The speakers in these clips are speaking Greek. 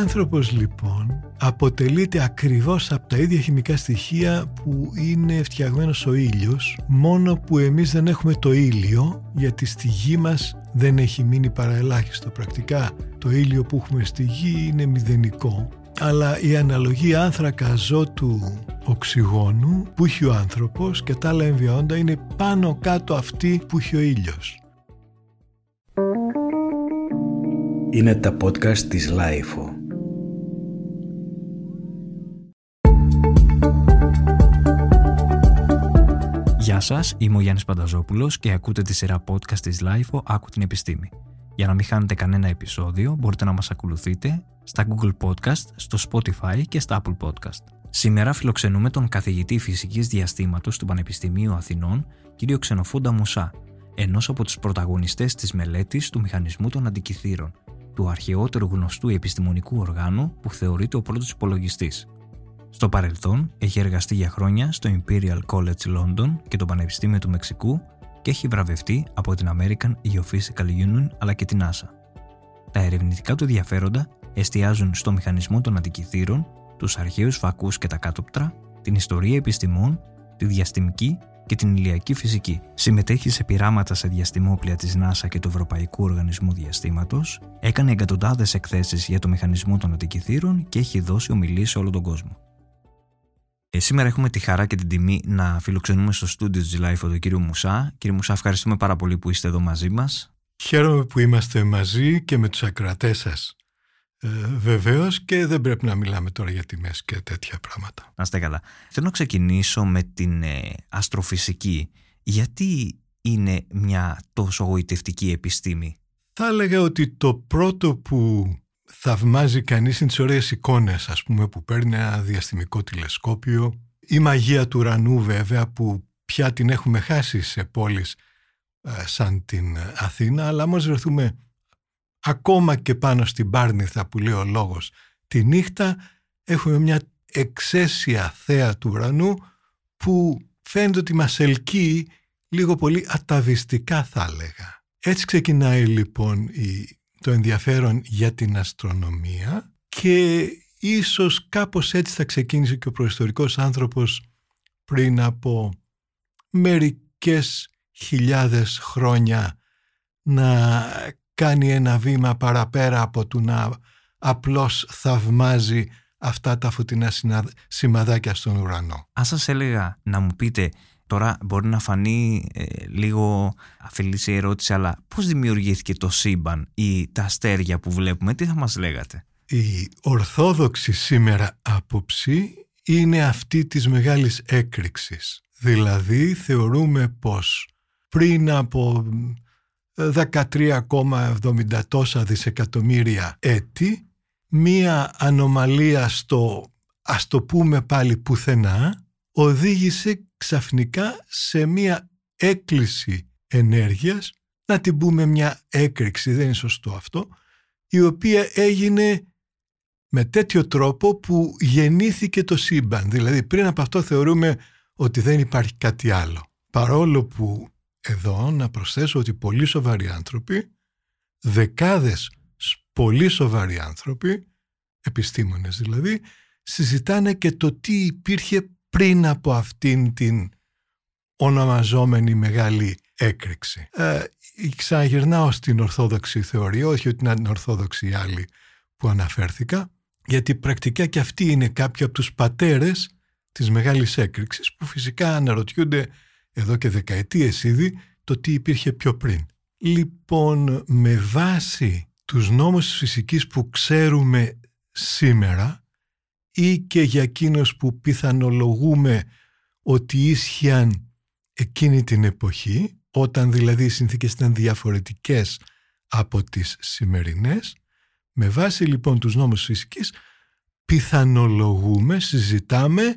άνθρωπος λοιπόν αποτελείται ακριβώς από τα ίδια χημικά στοιχεία που είναι φτιαγμένος ο ήλιος μόνο που εμείς δεν έχουμε το ήλιο γιατί στη γη μας δεν έχει μείνει παραελάχιστο πρακτικά το ήλιο που έχουμε στη γη είναι μηδενικό αλλά η αναλογία άνθρακα αζότου οξυγόνου που έχει ο άνθρωπος και τα άλλα εμβιόντα είναι πάνω κάτω αυτή που έχει ο ήλιος. Είναι τα podcast της Lifeo. Γεια σας, είμαι ο Γιάννης Πανταζόπουλος και ακούτε τη σειρά podcast της Lifeo «Άκου την επιστήμη». Για να μην χάνετε κανένα επεισόδιο μπορείτε να μας ακολουθείτε στα Google Podcast, στο Spotify και στα Apple Podcast. Σήμερα φιλοξενούμε τον καθηγητή φυσικής διαστήματος του Πανεπιστημίου Αθηνών, κύριο Ξενοφόντα Μουσά, ενός από τους πρωταγωνιστές της μελέτης του μηχανισμού των αντικυθύρων, του αρχαιότερου γνωστού επιστημονικού οργάνου που θεωρείται ο πρώτος υπολογιστής. Στο παρελθόν έχει εργαστεί για χρόνια στο Imperial College London και το Πανεπιστήμιο του Μεξικού και έχει βραβευτεί από την American Geophysical Union αλλά και την NASA. Τα ερευνητικά του ενδιαφέροντα εστιάζουν στο μηχανισμό των αντικυθύρων, τους αρχαίους φακούς και τα κάτωπτρα, την ιστορία επιστημών, τη διαστημική και την ηλιακή φυσική. Συμμετέχει σε πειράματα σε διαστημόπλια της NASA και του Ευρωπαϊκού Οργανισμού Διαστήματος, έκανε εκατοντάδες εκθέσεις για το μηχανισμό των αντικειθήρων και έχει δώσει ομιλίες σε όλο τον κόσμο. Ε, σήμερα έχουμε τη χαρά και την τιμή να φιλοξενούμε στο στούντιο της Life τον κύριο Μουσά. Κύριε Μουσά, ευχαριστούμε πάρα πολύ που είστε εδώ μαζί μας. Χαίρομαι που είμαστε μαζί και με τους ακροατές σας. Ε, Βεβαίως και δεν πρέπει να μιλάμε τώρα για τιμές και τέτοια πράγματα. Να είστε καλά. Θέλω να ξεκινήσω με την ε, αστροφυσική. Γιατί είναι μια τόσο γοητευτική επιστήμη; Θα έλεγα ότι το πρώτο που θαυμάζει κανείς είναι τις ωραίες εικόνες ας πούμε που παίρνει ένα διαστημικό τηλεσκόπιο η μαγεία του ουρανού βέβαια που πια την έχουμε χάσει σε πόλεις ε, σαν την Αθήνα αλλά όμως βρεθούμε ακόμα και πάνω στην Πάρνηθα που λέει ο λόγος τη νύχτα έχουμε μια εξαίσια θέα του ουρανού που φαίνεται ότι μας ελκύει λίγο πολύ αταβιστικά θα έλεγα. Έτσι ξεκινάει λοιπόν το ενδιαφέρον για την αστρονομία και ίσως κάπως έτσι θα ξεκίνησε και ο προϊστορικός άνθρωπος πριν από μερικές χιλιάδες χρόνια να κάνει ένα βήμα παραπέρα από το να απλώς θαυμάζει αυτά τα φωτεινά σημαδάκια στον ουρανό. Αν σας έλεγα να μου πείτε, τώρα μπορεί να φανεί ε, λίγο αφιλής η ερώτηση, αλλά πώς δημιουργήθηκε το σύμπαν ή τα αστέρια που βλέπουμε, τι θα μας λέγατε; Η ορθόδοξη σήμερα άποψη είναι αυτή της μεγάλης έκρηξης. Δηλαδή θεωρούμε πως πριν από 13,70 τόσα δισεκατομμύρια έτη μία ανομαλία στο ας το πούμε πάλι πουθενά οδήγησε ξαφνικά σε μία έκκληση ενέργειας να την πούμε μια έκρηξη, δεν είναι σωστό αυτό η οποία έγινε με τέτοιο τρόπο που γεννήθηκε το σύμπαν. Δηλαδή πριν από αυτό θεωρούμε ότι δεν υπάρχει κάτι άλλο. Παρόλο που εδώ να προσθέσω ότι πολύ σοβαροί άνθρωποι, δεκάδες πολύ σοβαροί άνθρωποι, επιστήμονες δηλαδή, συζητάνε και το τι υπήρχε πριν από αυτήν την ονομαζόμενη μεγάλη έκρηξη. Ε, ξαναγυρνάω στην ορθόδοξη θεωρία, όχι ότι είναι ορθόδοξη η άλλη που αναφέρθηκα, γιατί πρακτικά και αυτοί είναι κάποιοι από τους πατέρες της μεγάλης έκρηξης που φυσικά αναρωτιούνται εδώ και δεκαετίες ήδη το τι υπήρχε πιο πριν. Λοιπόν, με βάση τους νόμους της φυσικής που ξέρουμε σήμερα ή και για εκείνους που πιθανολογούμε ότι ίσχυαν εκείνη την εποχή, όταν δηλαδή οι συνθήκες ήταν διαφορετικές από τις σημερινές, με βάση λοιπόν τους νόμους της φυσικής, πιθανολογούμε, συζητάμε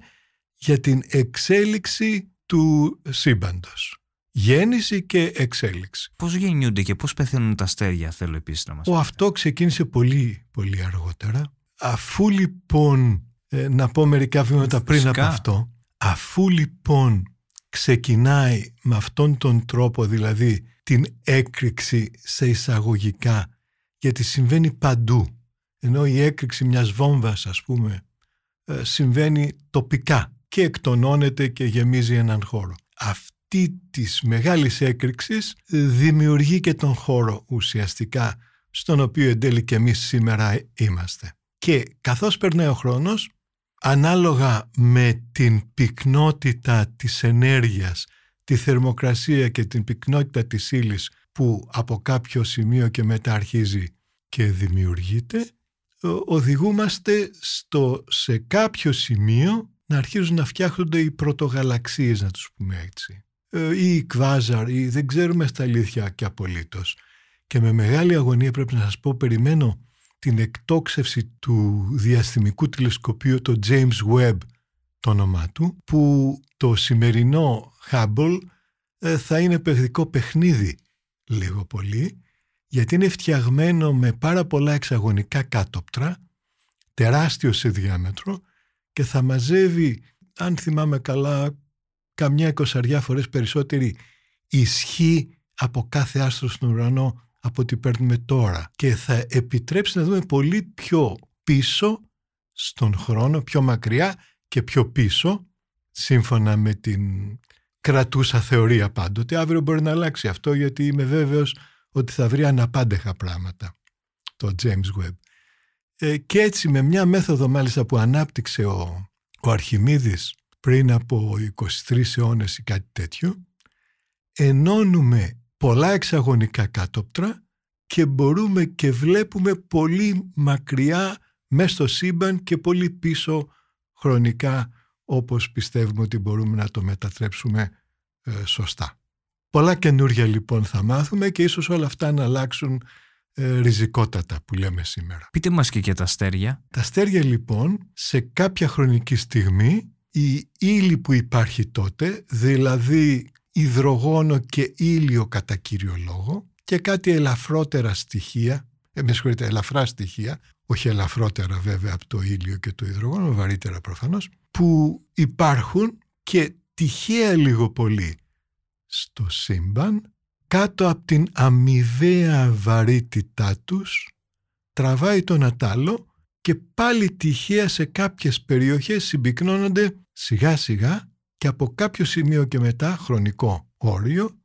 για την εξέλιξη του σύμπαντος. Γέννηση και εξέλιξη. Πώς γεννιούνται και πώς πεθαίνουν τα αστέρια, θέλω επίσης να μας Ο αυτό ξεκίνησε πολύ, πολύ αργότερα. Αφού λοιπόν, ε, να πω μερικά βήματα πριν από αυτό, αφού λοιπόν ξεκινάει με αυτόν τον τρόπο, δηλαδή την έκρηξη σε εισαγωγικά, γιατί συμβαίνει παντού. ενώ η έκρηξη μιας βόμβας ας πούμε ε, συμβαίνει τοπικά και εκτονώνεται και γεμίζει έναν χώρο. Αυτή της μεγάλης έκρηξης δημιουργεί και τον χώρο ουσιαστικά στον οποίο εν τέλει και εμείς σήμερα είμαστε. Και καθώς περνάει ο χρόνος, ανάλογα με την πυκνότητα της ενέργειας, τη θερμοκρασία και την πυκνότητα της ύλη που από κάποιο σημείο και μετά αρχίζει και δημιουργείται, οδηγούμαστε στο, σε κάποιο σημείο να αρχίζουν να φτιάχνονται οι πρωτογαλαξίες, να τους πούμε έτσι. Ε, ή οι κβάζαρ, ή δεν ξέρουμε στα αλήθεια και απολύτως. Και με μεγάλη αγωνία πρέπει να σας πω, περιμένω την εκτόξευση του διαστημικού τηλεσκοπείου, το James Webb το όνομά του, που το σημερινό Hubble ε, θα είναι παιχτικό παιχνίδι λίγο πολύ, γιατί είναι φτιαγμένο με πάρα πολλά εξαγωνικά κάτωπτρα, τεράστιο σε διάμετρο και θα μαζεύει, αν θυμάμαι καλά, καμιά εικοσαριά φορές περισσότερη ισχύ από κάθε άστρο στον ουρανό από ό,τι παίρνουμε τώρα και θα επιτρέψει να δούμε πολύ πιο πίσω στον χρόνο, πιο μακριά και πιο πίσω, σύμφωνα με την κρατούσα θεωρία πάντοτε. Αύριο μπορεί να αλλάξει αυτό γιατί είμαι βέβαιος ότι θα βρει αναπάντεχα πράγματα το James Webb. Ε, και έτσι με μια μέθοδο μάλιστα που ανάπτυξε ο, ο Αρχιμίδης πριν από 23 αιώνες ή κάτι τέτοιο, ενώνουμε πολλά εξαγωνικά κάτωπτρα και μπορούμε και βλέπουμε πολύ μακριά μέσα στο σύμπαν και πολύ πίσω χρονικά όπως πιστεύουμε ότι μπορούμε να το μετατρέψουμε ε, σωστά. Πολλά καινούργια λοιπόν θα μάθουμε και ίσως όλα αυτά να αλλάξουν ε, ριζικότατα που λέμε σήμερα. Πείτε μας και για τα αστέρια. Τα αστέρια λοιπόν σε κάποια χρονική στιγμή η ύλη που υπάρχει τότε, δηλαδή υδρογόνο και ήλιο κατά κύριο λόγο και κάτι ελαφρότερα στοιχεία, ε, με συγχωρείτε, ελαφρά στοιχεία, όχι ελαφρότερα βέβαια από το ήλιο και το υδρογόνο, βαρύτερα προφανώς, που υπάρχουν και τυχαία λίγο πολύ στο σύμπαν, κάτω από την αμοιβαία βαρύτητά τους, τραβάει τον ατάλο και πάλι τυχαία σε κάποιες περιοχές συμπυκνώνονται σιγά σιγά και από κάποιο σημείο και μετά χρονικό όριο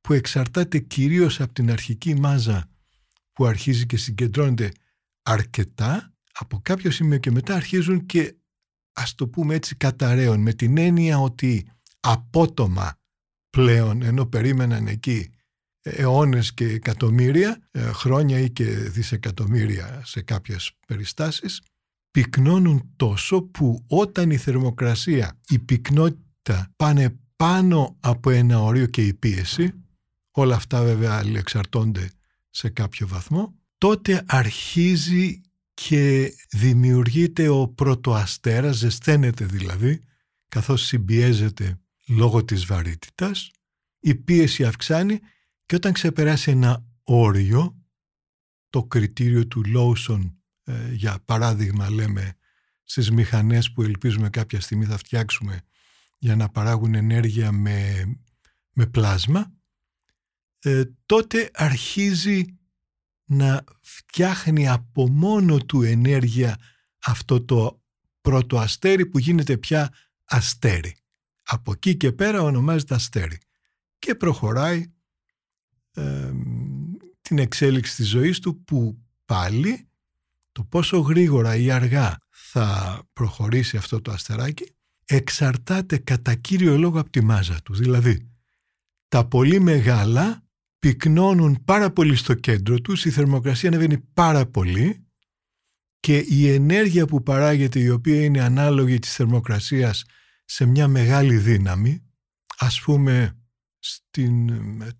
που εξαρτάται κυρίως από την αρχική μάζα που αρχίζει και συγκεντρώνεται αρκετά από κάποιο σημείο και μετά αρχίζουν και ας το πούμε έτσι καταραίων με την έννοια ότι απότομα πλέον ενώ περίμεναν εκεί αιώνες και εκατομμύρια ε, χρόνια ή και δισεκατομμύρια σε κάποιες περιστάσεις πυκνώνουν τόσο που όταν η θερμοκρασία, η πυκνότητα πάνε πάνω από ένα όριο και η πίεση, όλα αυτά βέβαια εξαρτώνται σε κάποιο βαθμό, τότε αρχίζει και δημιουργείται ο πρωτοαστέρας, ζεσταίνεται δηλαδή, καθώς συμπιέζεται λόγω της βαρύτητας, η πίεση αυξάνει και όταν ξεπεράσει ένα όριο, το κριτήριο του Lawson ε, για παράδειγμα λέμε στις μηχανές που ελπίζουμε κάποια στιγμή θα φτιάξουμε για να παράγουν ενέργεια με, με πλάσμα, ε, τότε αρχίζει να φτιάχνει από μόνο του ενέργεια αυτό το πρώτο αστέρι που γίνεται πια αστέρι. Από εκεί και πέρα ονομάζεται αστέρι. Και προχωράει ε, την εξέλιξη της ζωής του που πάλι το πόσο γρήγορα ή αργά θα προχωρήσει αυτό το αστεράκι εξαρτάται κατά κύριο λόγο από τη μάζα του. Δηλαδή, τα πολύ μεγάλα πυκνώνουν πάρα πολύ στο κέντρο τους, η θερμοκρασία ανεβαίνει πάρα πολύ και η ενέργεια που παράγεται η οποία είναι ανάλογη της θερμοκρασίας σε μια μεγάλη δύναμη, ας πούμε στην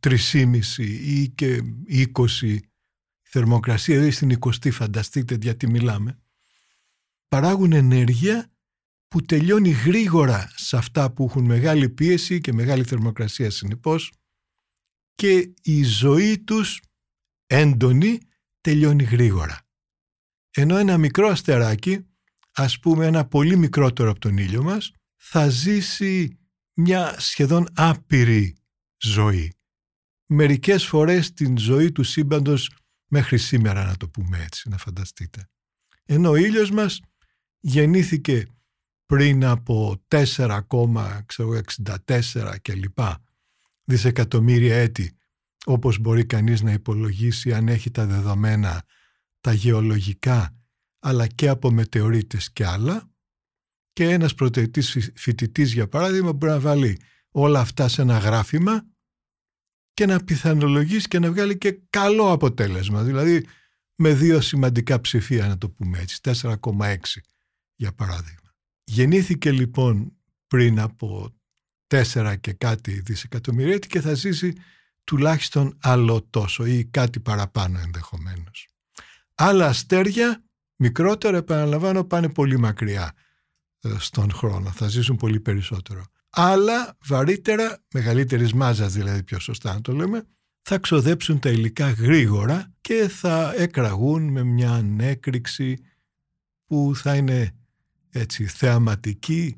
3,5 ή και 20 θερμοκρασία, δηλαδή στην 20 φανταστείτε γιατί μιλάμε, παράγουν ενέργεια που τελειώνει γρήγορα σε αυτά που έχουν μεγάλη πίεση και μεγάλη θερμοκρασία συνεπώς και η ζωή τους έντονη τελειώνει γρήγορα. Ενώ ένα μικρό αστεράκι, ας πούμε ένα πολύ μικρότερο από τον ήλιο μας, θα ζήσει μια σχεδόν άπειρη ζωή. Μερικές φορές την ζωή του σύμπαντος μέχρι σήμερα να το πούμε έτσι, να φανταστείτε. Ενώ ο ήλιος μας γεννήθηκε πριν από 4,64 κλπ. δισεκατομμύρια έτη, όπως μπορεί κανείς να υπολογίσει αν έχει τα δεδομένα τα γεωλογικά, αλλά και από μετεωρίτες και άλλα. Και ένας πρωτοετής φοιτητής, για παράδειγμα, μπορεί να βάλει όλα αυτά σε ένα γράφημα και να πιθανολογήσει και να βγάλει και καλό αποτέλεσμα. Δηλαδή με δύο σημαντικά ψηφία να το πούμε έτσι, 4,6 για παράδειγμα. Γεννήθηκε λοιπόν πριν από 4 και κάτι δισεκατομμύρια και θα ζήσει τουλάχιστον άλλο τόσο ή κάτι παραπάνω ενδεχομένως. Άλλα αστέρια, μικρότερα επαναλαμβάνω, πάνε πολύ μακριά ε, στον χρόνο, θα ζήσουν πολύ περισσότερο αλλά βαρύτερα, μεγαλύτερης μάζας δηλαδή πιο σωστά να το λέμε, θα ξοδέψουν τα υλικά γρήγορα και θα εκραγούν με μια ανέκρηξη που θα είναι έτσι θεαματική,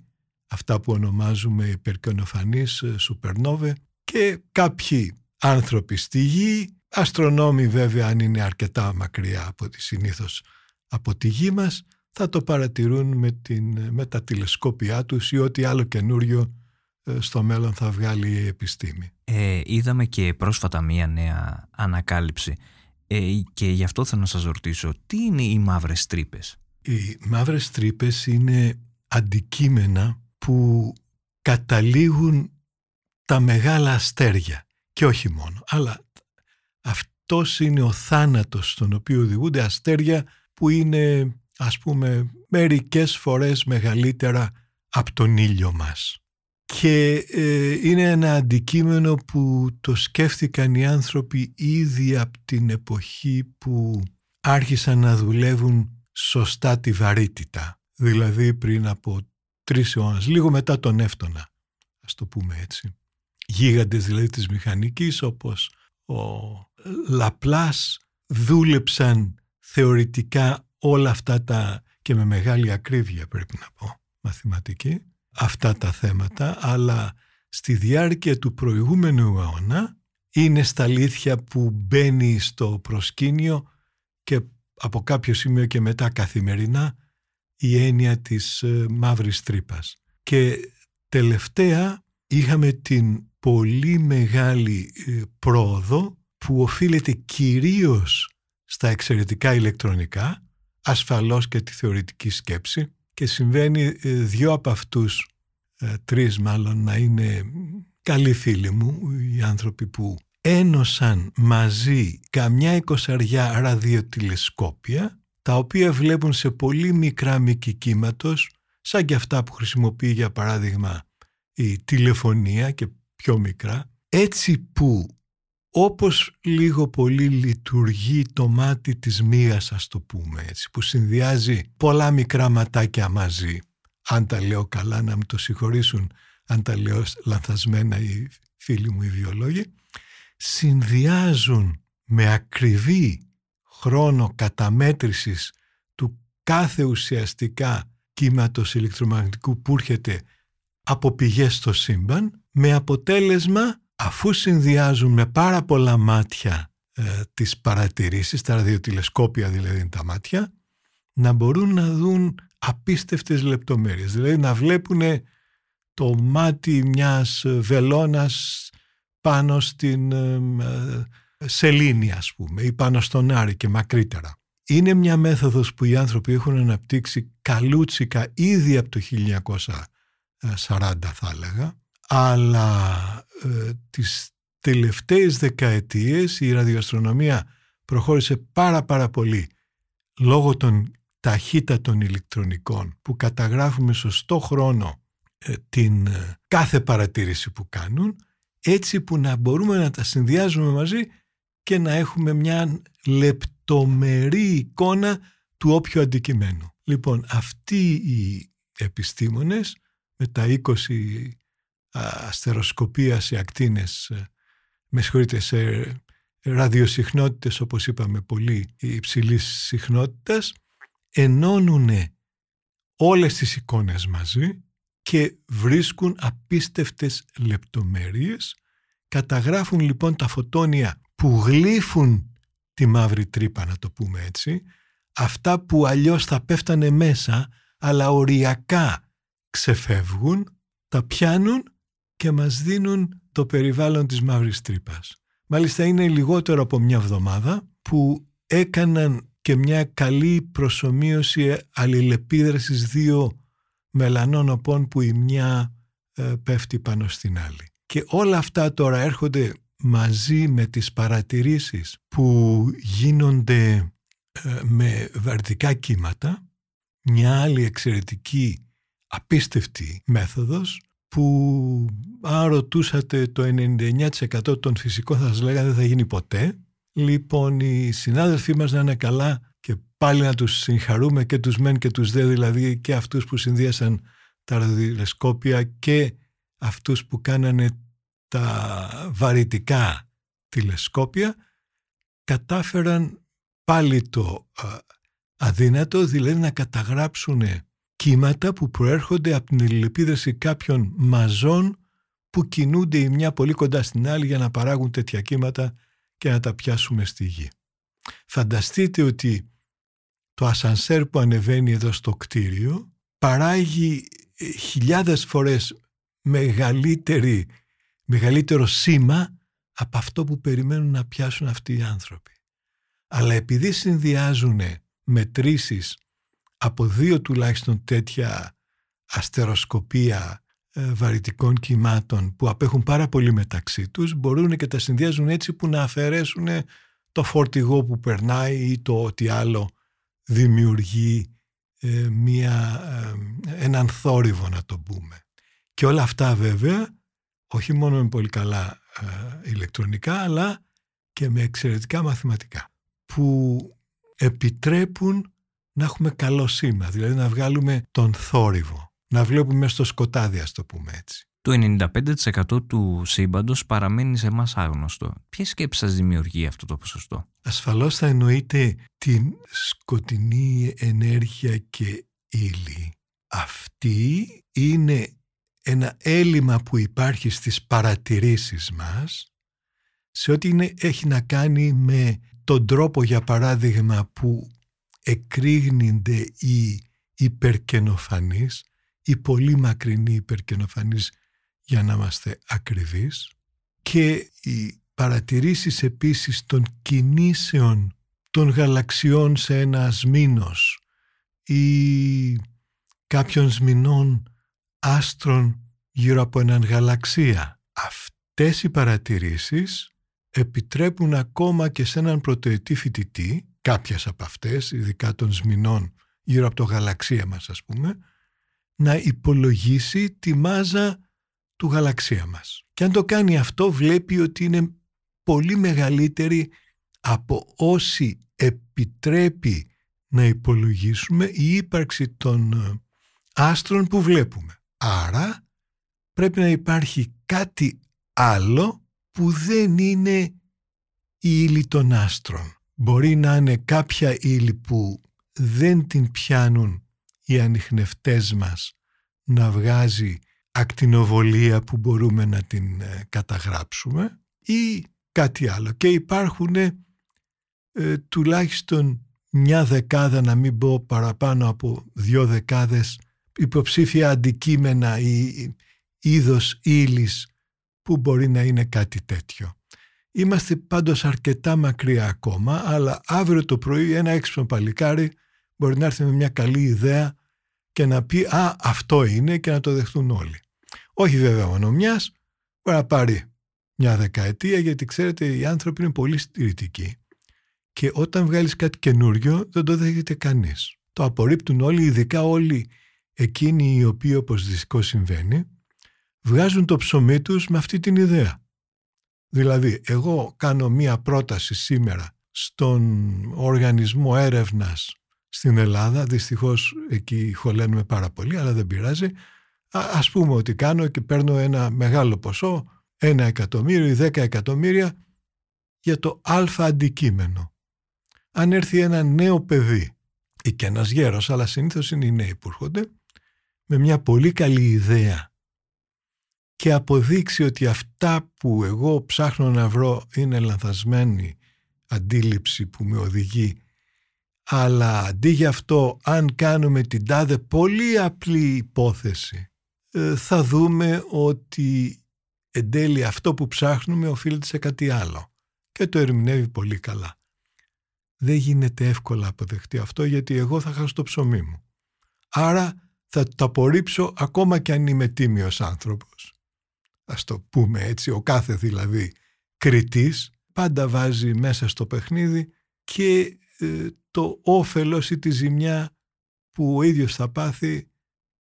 αυτά που ονομάζουμε υπερκονοφανής ε, σουπερνόβε και κάποιοι άνθρωποι στη γη, αστρονόμοι βέβαια αν είναι αρκετά μακριά από τη συνήθως από τη γη μας, θα το παρατηρούν με, την, με τα τηλεσκόπια τους ή ό,τι άλλο καινούριο ε, στο μέλλον θα βγάλει η επιστήμη. Ε, είδαμε και πρόσφατα μία νέα ανακάλυψη ε, και γι' αυτό θέλω να σας ρωτήσω τι είναι οι μαύρες τρύπες; Οι μαύρες τρύπες είναι αντικείμενα που καταλήγουν τα μεγάλα αστέρια και όχι μόνο, αλλά αυτός είναι ο θάνατος στον οποίο οδηγούνται αστέρια που είναι ας πούμε μερικές φορές μεγαλύτερα από τον ήλιο μας και ε, είναι ένα αντικείμενο που το σκέφτηκαν οι άνθρωποι ήδη από την εποχή που άρχισαν να δουλεύουν σωστά τη βαρύτητα. Δηλαδή πριν από τρεις αιώνες, λίγο μετά τον Εύτονα, ας το πούμε έτσι. Γίγαντες δηλαδή της μηχανικής όπως ο Λαπλάς δούλεψαν θεωρητικά όλα αυτά τα και με μεγάλη ακρίβεια πρέπει να πω μαθηματική αυτά τα θέματα, αλλά στη διάρκεια του προηγούμενου αιώνα είναι στα αλήθεια που μπαίνει στο προσκήνιο και από κάποιο σημείο και μετά καθημερινά η έννοια της ε, μαύρης τρύπας. Και τελευταία είχαμε την πολύ μεγάλη ε, πρόοδο που οφείλεται κυρίως στα εξαιρετικά ηλεκτρονικά, ασφαλώς και τη θεωρητική σκέψη, και συμβαίνει ε, δυο από αυτούς, ε, τρεις μάλλον, να είναι καλοί φίλοι μου, οι άνθρωποι που ένωσαν μαζί καμιά εικοσαριά ραδιοτηλεσκόπια, τα οποία βλέπουν σε πολύ μικρά μήκη κύματος, σαν και αυτά που χρησιμοποιεί για παράδειγμα η τηλεφωνία και πιο μικρά, έτσι που όπως λίγο πολύ λειτουργεί το μάτι της μοίρας ας το πούμε έτσι που συνδυάζει πολλά μικρά ματάκια μαζί. Αν τα λέω καλά να μου το συγχωρήσουν αν τα λέω λανθασμένα οι φίλοι μου οι βιολόγοι συνδυάζουν με ακριβή χρόνο καταμέτρησης του κάθε ουσιαστικά κύματος ηλεκτρομαγνητικού που έρχεται από πηγές στο σύμπαν με αποτέλεσμα αφού συνδυάζουν με πάρα πολλά μάτια ε, τις παρατηρήσεις, τα ραδιοτηλεσκόπια δηλαδή τα μάτια, να μπορούν να δουν απίστευτες λεπτομέρειες. Δηλαδή να βλέπουν το μάτι μιας βελόνας πάνω στην ε, ε, σελήνη ας πούμε ή πάνω στον Άρη και μακρύτερα. Είναι μια μέθοδος που οι άνθρωποι έχουν αναπτύξει καλούτσικα ήδη από το 1940 θα έλεγα αλλά ε, τις τελευταίες δεκαετίες η ραδιοαστρονομία προχώρησε πάρα πάρα πολύ λόγω των ταχύτατων ηλεκτρονικών που καταγράφουμε σωστό χρόνο ε, την ε, κάθε παρατήρηση που κάνουν έτσι που να μπορούμε να τα συνδυάζουμε μαζί και να έχουμε μια λεπτομερή εικόνα του όποιου αντικειμένου. Λοιπόν, αυτοί οι επιστήμονες με τα 20 αστεροσκοπίας σε ακτίνες, ε, με συγχωρείτε, σε ραδιοσυχνότητες όπως είπαμε πολύ υψηλής συχνότητας, ενώνουν όλες τις εικόνες μαζί και βρίσκουν απίστευτες λεπτομέρειες, καταγράφουν λοιπόν τα φωτόνια που γλύφουν τη μαύρη τρύπα να το πούμε έτσι, αυτά που αλλιώς θα πέφτανε μέσα αλλά οριακά ξεφεύγουν, τα πιάνουν και μας δίνουν το περιβάλλον της μαύρης τρύπας. Μάλιστα είναι λιγότερο από μια εβδομάδα που έκαναν και μια καλή προσωμείωση αλληλεπίδρασης δύο μελανών οπών που η μια ε, πέφτει πάνω στην άλλη. Και όλα αυτά τώρα έρχονται μαζί με τις παρατηρήσεις που γίνονται ε, με βαρτικά κύματα, μια άλλη εξαιρετική απίστευτη μέθοδος που αν ρωτούσατε το 99% των φυσικών θα σας λέγανε δεν θα γίνει ποτέ. Λοιπόν, οι συνάδελφοί μας να είναι καλά και πάλι να τους συγχαρούμε και τους μεν και τους δε, δηλαδή και αυτούς που συνδύασαν τα ραδιοτηλεσκόπια και αυτούς που κάνανε τα βαρυτικά τηλεσκόπια, κατάφεραν πάλι το αδύνατο, δηλαδή να καταγράψουν κύματα που προέρχονται από την ελληνεπίδραση κάποιων μαζών που κινούνται η μια πολύ κοντά στην άλλη για να παράγουν τέτοια κύματα και να τα πιάσουμε στη γη. Φανταστείτε ότι το ασανσέρ που ανεβαίνει εδώ στο κτίριο παράγει ε, χιλιάδες φορές μεγαλύτερη, μεγαλύτερο σήμα από αυτό που περιμένουν να πιάσουν αυτοί οι άνθρωποι. Αλλά επειδή συνδυάζουν μετρήσεις από δύο τουλάχιστον τέτοια αστεροσκοπία ε, βαρυτικών κυμάτων που απέχουν πάρα πολύ μεταξύ τους μπορούν και τα συνδυάζουν έτσι που να αφαιρέσουν το φορτηγό που περνάει ή το ότι άλλο δημιουργεί ε, μια, ε, έναν θόρυβο να το πούμε. Και όλα αυτά βέβαια όχι μόνο με πολύ καλά ηλεκτρονικά αλλά και με εξαιρετικά μαθηματικά που επιτρέπουν να έχουμε καλό σήμα, δηλαδή να βγάλουμε τον θόρυβο, να βλέπουμε στο σκοτάδι, ας το πούμε έτσι. Το 95% του σύμπαντος παραμένει σε εμάς άγνωστο. Ποιες σκέψεις σας δημιουργεί αυτό το ποσοστό, Ασφαλώς θα εννοείται την σκοτεινή ενέργεια και ύλη. Αυτή είναι ένα έλλειμμα που υπάρχει στις παρατηρήσεις μας σε ό,τι έχει να κάνει με τον τρόπο για παράδειγμα που εκρήγνυνται οι υπερκενοφανείς, οι πολύ μακρινοί υπερκενοφανείς για να είμαστε ακριβείς και οι παρατηρήσεις επίσης των κινήσεων των γαλαξιών σε ένα σμήνος ή κάποιων σμηνών άστρων γύρω από έναν γαλαξία. Αυτές οι παρατηρήσεις επιτρέπουν ακόμα και σε έναν πρωτοετή φοιτητή κάποιες από αυτές, ειδικά των σμηνών γύρω από το γαλαξία μας ας πούμε, να υπολογίσει τη μάζα του γαλαξία μας. Και αν το κάνει αυτό βλέπει ότι είναι πολύ μεγαλύτερη από όση επιτρέπει να υπολογίσουμε η ύπαρξη των ε, άστρων που βλέπουμε. Άρα πρέπει να υπάρχει κάτι άλλο που δεν είναι η ύλη των άστρων μπορεί να είναι κάποια ύλη που δεν την πιάνουν οι ανιχνευτές μας να βγάζει ακτινοβολία που μπορούμε να την ε, καταγράψουμε ή κάτι άλλο. Και υπάρχουν ε, τουλάχιστον μια δεκάδα, να μην πω παραπάνω από δυο δεκάδες υποψήφια αντικείμενα ή είδος ύλης που μπορεί να είναι κάτι τέτοιο. Είμαστε πάντως αρκετά μακριά ακόμα, αλλά αύριο το πρωί ένα έξυπνο παλικάρι μπορεί να έρθει με μια καλή ιδέα και να πει «Α, αυτό είναι» και να το δεχτούν όλοι. Όχι βέβαια μόνο μιας, μπορεί να πάρει μια δεκαετία, γιατί ξέρετε οι άνθρωποι είναι πολύ στηρητικοί και όταν βγάλεις κάτι καινούριο δεν το δέχεται κανείς. Το απορρίπτουν όλοι, ειδικά όλοι εκείνοι οι οποίοι όπως δυστυχώς συμβαίνει, βγάζουν το ψωμί τους με αυτή την ιδέα. Δηλαδή, εγώ κάνω μία πρόταση σήμερα στον οργανισμό έρευνας στην Ελλάδα, δυστυχώς εκεί χωλένουμε πάρα πολύ, αλλά δεν πειράζει. Α, ας πούμε ότι κάνω και παίρνω ένα μεγάλο ποσό, ένα εκατομμύριο ή δέκα εκατομμύρια για το α αντικείμενο. Αν έρθει ένα νέο παιδί ή και ένας γέρος, αλλά συνήθως είναι οι νέοι που έρχονται, με μια πολύ καλή ιδέα και αποδείξει ότι αυτά που εγώ ψάχνω να βρω είναι λανθασμένη αντίληψη που με οδηγεί αλλά αντί για αυτό αν κάνουμε την τάδε πολύ απλή υπόθεση ε, θα δούμε ότι εν τέλει αυτό που ψάχνουμε οφείλεται σε κάτι άλλο και το ερμηνεύει πολύ καλά. Δεν γίνεται εύκολα αποδεχτεί αυτό γιατί εγώ θα χάσω το ψωμί μου. Άρα θα το απορρίψω ακόμα και αν είμαι τίμιος άνθρωπος. Ας το πούμε έτσι, ο κάθε δηλαδή κριτής πάντα βάζει μέσα στο παιχνίδι και ε, το όφελος ή τη ζημιά που ο ίδιος θα πάθει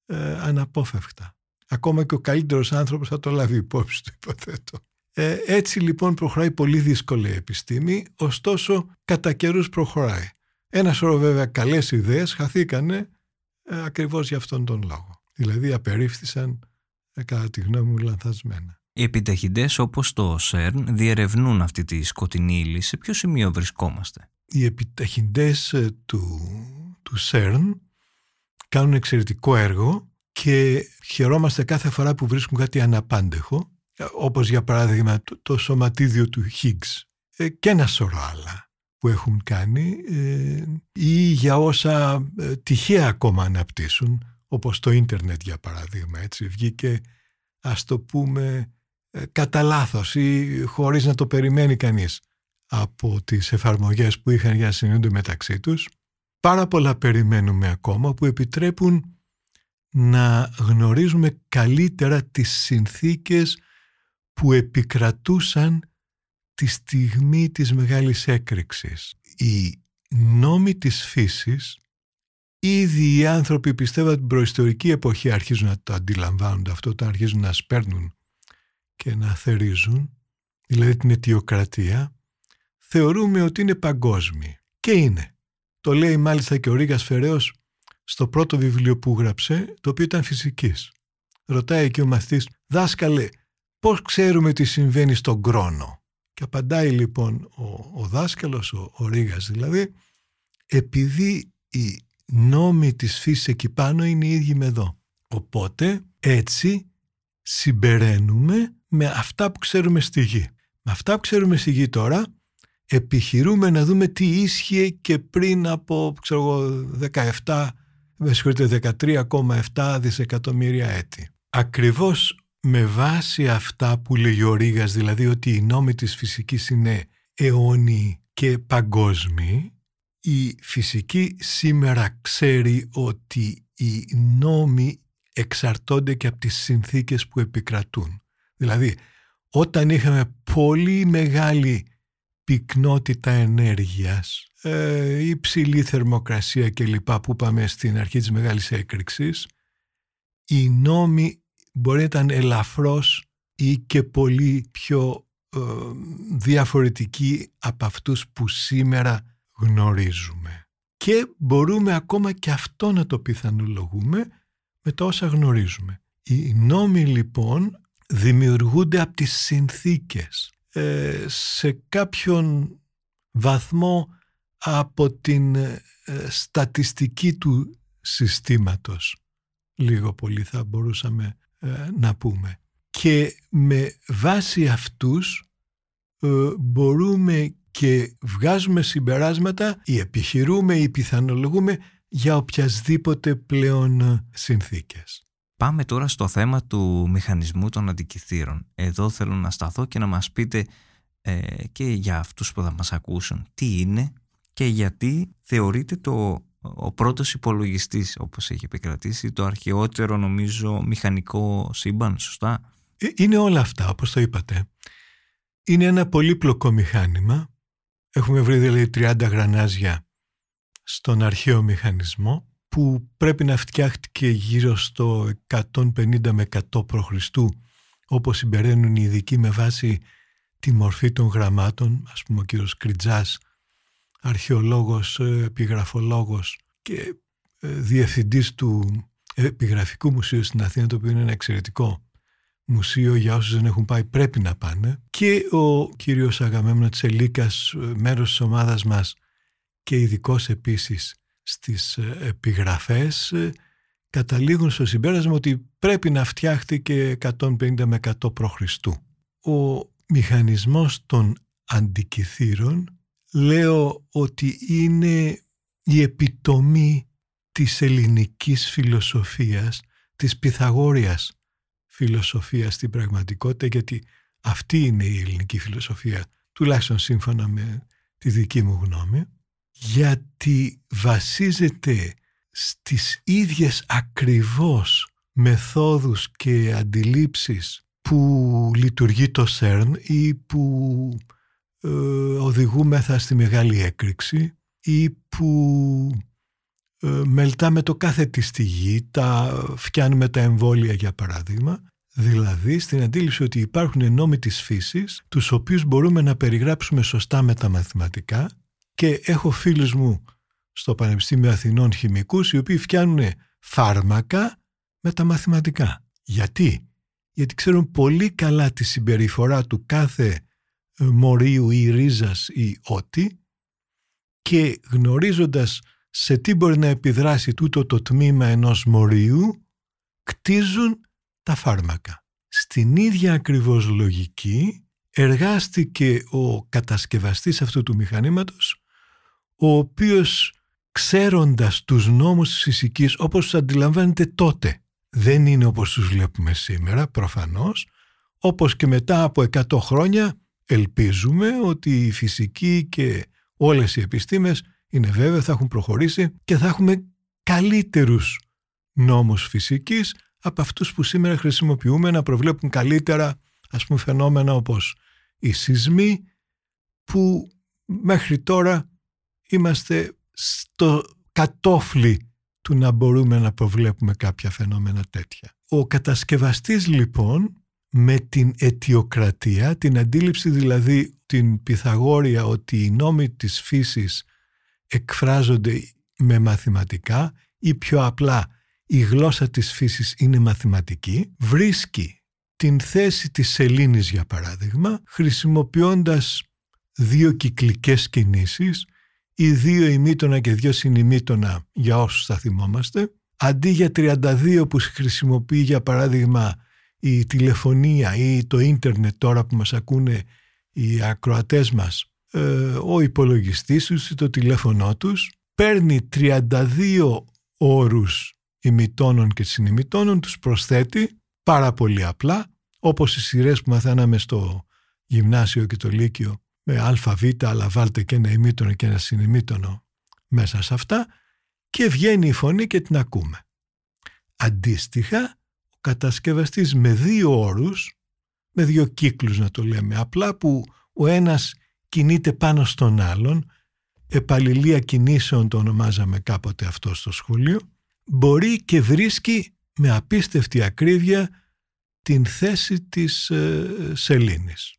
ε, αναπόφευκτα. Ακόμα και ο καλύτερος άνθρωπος θα το λάβει υπόψη του υποθέτω. Ε, έτσι λοιπόν προχωράει πολύ δύσκολη επιστήμη, ωστόσο κατά καιρούς προχωράει. Ένα σωρό βέβαια καλές ιδέες χαθήκανε ε, ακριβώς για αυτόν τον λόγο. Δηλαδή απερίφθησαν ε, κατά τη γνώμη μου λανθασμένα. Οι επιταχυντές όπως το ΣΕΡΝ διερευνούν αυτή τη σκοτεινή ύλη. Σε ποιο σημείο βρισκόμαστε; Οι επιταχυντές ε, του, του ΣΕΡΝ κάνουν εξαιρετικό έργο και χαιρόμαστε κάθε φορά που βρίσκουν κάτι αναπάντεχο όπως για παράδειγμα το, το σωματίδιο του Higgs ε, και ένα σωρό άλλα που έχουν κάνει ε, ή για όσα ε, τυχαία ακόμα αναπτύσσουν όπως το ίντερνετ για παράδειγμα έτσι βγήκε ας το πούμε ε, κατά λάθος ή χωρίς να το περιμένει κανείς από τις εφαρμογές που είχαν για να συνεχούνται μεταξύ τους πάρα πολλά περιμένουμε ακόμα που επιτρέπουν να γνωρίζουμε καλύτερα τις συνθήκες που επικρατούσαν τη στιγμή της μεγάλης έκρηξης. Οι νόμοι της φύσης, ήδη οι άνθρωποι πιστεύω ότι την προϊστορική εποχή αρχίζουν να το αντιλαμβάνονται αυτό, όταν αρχίζουν να σπέρνουν και να θερίζουν, δηλαδή την αιτιοκρατία, θεωρούμε ότι είναι παγκόσμιοι. Και είναι. Το λέει μάλιστα και ο Ρίγας Φεραίος στο πρώτο βιβλίο που γράψε, το οποίο ήταν φυσικής. Ρωτάει και ο μαθητής, δάσκαλε, πώς ξέρουμε τι συμβαίνει στον κρόνο; Και απαντάει λοιπόν ο, ο δάσκαλος, ο, ο Ρήγας δηλαδή, επειδή οι νόμοι της φύσης εκεί πάνω είναι οι ίδιοι με εδώ. Οπότε έτσι συμπεραίνουμε με αυτά που ξέρουμε στη γη. Με αυτά που ξέρουμε στη γη τώρα επιχειρούμε να δούμε τι ίσχυε και πριν από ξέρω 17, 13,7 δισεκατομμύρια έτη. Ακριβώς με βάση αυτά που λέει ο Ρήγας, δηλαδή ότι οι νόμοι της φυσικής είναι αιώνιοι και παγκόσμιοι, η φυσική σήμερα ξέρει ότι οι νόμοι εξαρτώνται και από τις συνθήκες που επικρατούν. Δηλαδή, όταν είχαμε πολύ μεγάλη πυκνότητα ενέργειας, ε, υψηλή θερμοκρασία κλπ. που είπαμε στην αρχή της μεγάλης έκρηξης, οι νόμοι μπορεί να ήταν ελαφρώς ή και πολύ πιο ε, διαφορετικοί από αυτούς που σήμερα γνωρίζουμε. Και μπορούμε ακόμα και αυτό να το πιθανολογούμε με τα όσα γνωρίζουμε. Οι νόμοι λοιπόν δημιουργούνται από τις συνθήκες ε, σε κάποιον βαθμό από την ε, στατιστική του συστήματος. Λίγο πολύ θα μπορούσαμε ε, να πούμε. Και με βάση αυτούς ε, μπορούμε και βγάζουμε συμπεράσματα ή επιχειρούμε ή πιθανολογούμε για οποιασδήποτε πλέον ε, συνθήκες. Πάμε τώρα στο θέμα του μηχανισμού των αντικειθήρων. Εδώ θέλω να σταθώ και να μας πείτε και για αυτούς που θα μας ακούσουν τι είναι και γιατί θεωρείτε το ο πρώτος υπολογιστής όπως έχει επικρατήσει το αρχαιότερο νομίζω μηχανικό σύμπαν, σωστά; Ε, είναι όλα αυτά όπως το είπατε. Είναι ένα πολύπλοκο μηχάνημα. Έχουμε βρει δηλαδή 30 γρανάζια στον αρχαίο μηχανισμό που πρέπει να φτιάχτηκε γύρω στο 150 με 100 π.Χ. όπως συμπεραίνουν οι ειδικοί με βάση τη μορφή των γραμμάτων, ας πούμε ο κύριος Κριτζάς αρχαιολόγος, ε, επιγραφολόγος και ε, διευθυντής του Επιγραφικού Μουσείου στην Αθήνα, το οποίο είναι ένα εξαιρετικό μουσείο για όσους δεν έχουν πάει πρέπει να πάνε και ο κύριος Αγαμέμνο Τσελίκας, ε, μέρος της ομάδας μας και ειδικό επίσης στις επιγραφές καταλήγουν στο συμπέρασμα ότι πρέπει να φτιάχτηκε 150 με 100 π.Χ. Ο μηχανισμός των αντικειθήρων λέω ότι είναι η επιτομή της ελληνικής φιλοσοφίας, της Pythagóriας φιλοσοφίας στην πραγματικότητα, γιατί αυτή είναι η ελληνική φιλοσοφία, τουλάχιστον σύμφωνα με τη δική μου γνώμη, γιατί βασίζεται στις ίδιες ακριβώς μεθόδους και αντιλήψεις που λειτουργεί το ΣΕΡΝ ή που ε, οδηγούμεθα στη μεγάλη έκρηξη ή που ε, μελτάμε το κάθε τη στη γη, τα φτιάνουμε τα εμβόλια για παράδειγμα, δηλαδή στην αντίληψη ότι υπάρχουν νόμοι της φύσης, τους οποίους μπορούμε να περιγράψουμε σωστά με τα μαθηματικά. Και έχω φίλους μου στο Πανεπιστήμιο Αθηνών χημικούς οι οποίοι φτιάνουν φάρμακα με τα μαθηματικά. Γιατί; Γιατί ξέρουν πολύ καλά τη συμπεριφορά του κάθε ε, μορίου ή ρίζας ή ό,τι. Και γνωρίζοντας σε τι μπορεί να επιδράσει τούτο το τμήμα ενός μορίου κτίζουν τα φάρμακα. Στην ίδια ακριβώς λογική εργάστηκε ο κατασκευαστής αυτού του μηχανήματος ο οποίος ξέροντας τους νόμους της φυσικής όπως τους αντιλαμβάνεται τότε δεν είναι όπως τους βλέπουμε σήμερα προφανώς όπως και μετά από 100 χρόνια ελπίζουμε ότι η φυσική και όλες οι επιστήμες είναι βέβαια θα έχουν προχωρήσει και θα έχουμε καλύτερους νόμους φυσικής από αυτούς που σήμερα χρησιμοποιούμε να προβλέπουν καλύτερα ας πούμε φαινόμενα όπως οι σεισμοί που μέχρι τώρα είμαστε στο κατόφλι του να μπορούμε να προβλέπουμε κάποια φαινόμενα τέτοια. Ο κατασκευαστής λοιπόν με την αιτιοκρατία, την αντίληψη δηλαδή την Πυθαγόρια ότι οι νόμοι της φύσης εκφράζονται με μαθηματικά ή πιο απλά η γλώσσα της φύσης είναι μαθηματική, βρίσκει την θέση της σελήνης για παράδειγμα χρησιμοποιώντας δύο κυκλικές κινήσεις ή δύο ημίτονα και δύο συνημίτονα για όσους θα θυμόμαστε αντί για 32 που χρησιμοποιεί για παράδειγμα η τηλεφωνία ή το ίντερνετ τώρα που μας ακούνε οι ακροατές μας ε, ο υπολογιστής τους ή το τηλέφωνό τους παίρνει 32 όρους ημιτόνων και συνημιτόνων τους προσθέτει πάρα πολύ απλά όπως οι σειρές που μαθαίναμε στο γυμνάσιο και το λύκειο με αβ αλλά βάλτε και ένα ημίτονο και ένα συνημίτονο μέσα σε αυτά και βγαίνει η φωνή και την ακούμε. Αντίστοιχα, ο κατασκευαστής με δύο όρους, με δύο κύκλους να το λέμε απλά, που ο ένας κινείται πάνω στον άλλον, επαλληλία κινήσεων το ονομάζαμε κάποτε αυτό στο σχολείο, μπορεί και βρίσκει με απίστευτη ακρίβεια την θέση της ε, σελήνης.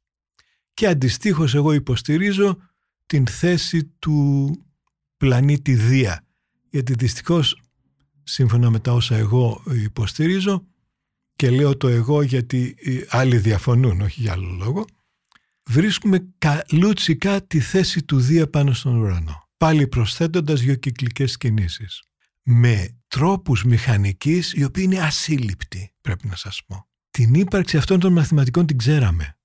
Και αντιστοίχως εγώ υποστηρίζω την θέση του πλανήτη Δία, γιατί δυστυχώς σύμφωνα με τα όσα εγώ υποστηρίζω και λέω το εγώ γιατί άλλοι διαφωνούν, όχι για άλλο λόγο, βρίσκουμε καλούτσικα τη θέση του Δία πάνω στον ουρανό. Πάλι προσθέτοντας δύο κυκλικές κινήσεις. Με τρόπους μηχανικής οι οποίοι είναι ασύλληπτοι, πρέπει να σας πω. Την ύπαρξη αυτών των μαθηματικών την ξέραμε.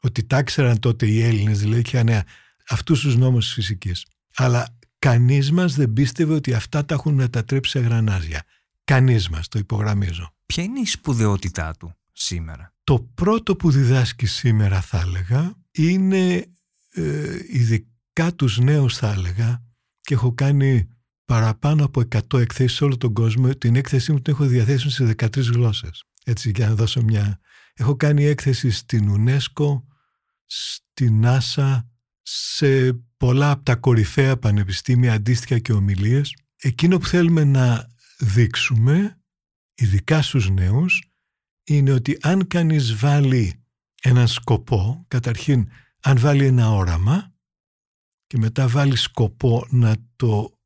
Ότι τα ξέραν τότε οι Έλληνες, δηλαδή είχαν αυτούς τους νόμους της φυσικής. Αλλά κανείς μας δεν πίστευε ότι αυτά τα έχουν μετατρέψει σε γρανάζια. Κανείς μας, το υπογραμμίζω. Ποια είναι η σπουδαιότητά του σήμερα; Το πρώτο που διδάσκει σήμερα θα έλεγα είναι ε, ειδικά τους νέους θα έλεγα και έχω κάνει παραπάνω από 100 εκθέσεις σε όλο τον κόσμο. Την έκθεσή μου την έχω διαθέσει σε 13 γλώσσες. Έτσι για να δώσω μια... Έχω κάνει έκθεση στην UNESCO, στην NASA, σε πολλά από τα κορυφαία πανεπιστήμια αντίστοιχα και ομιλίες. Εκείνο που θέλουμε να δείξουμε, ειδικά στους νέους, είναι ότι αν κανείς βάλει έναν σκοπό, καταρχήν αν βάλει ένα όραμα και μετά βάλει σκοπό να το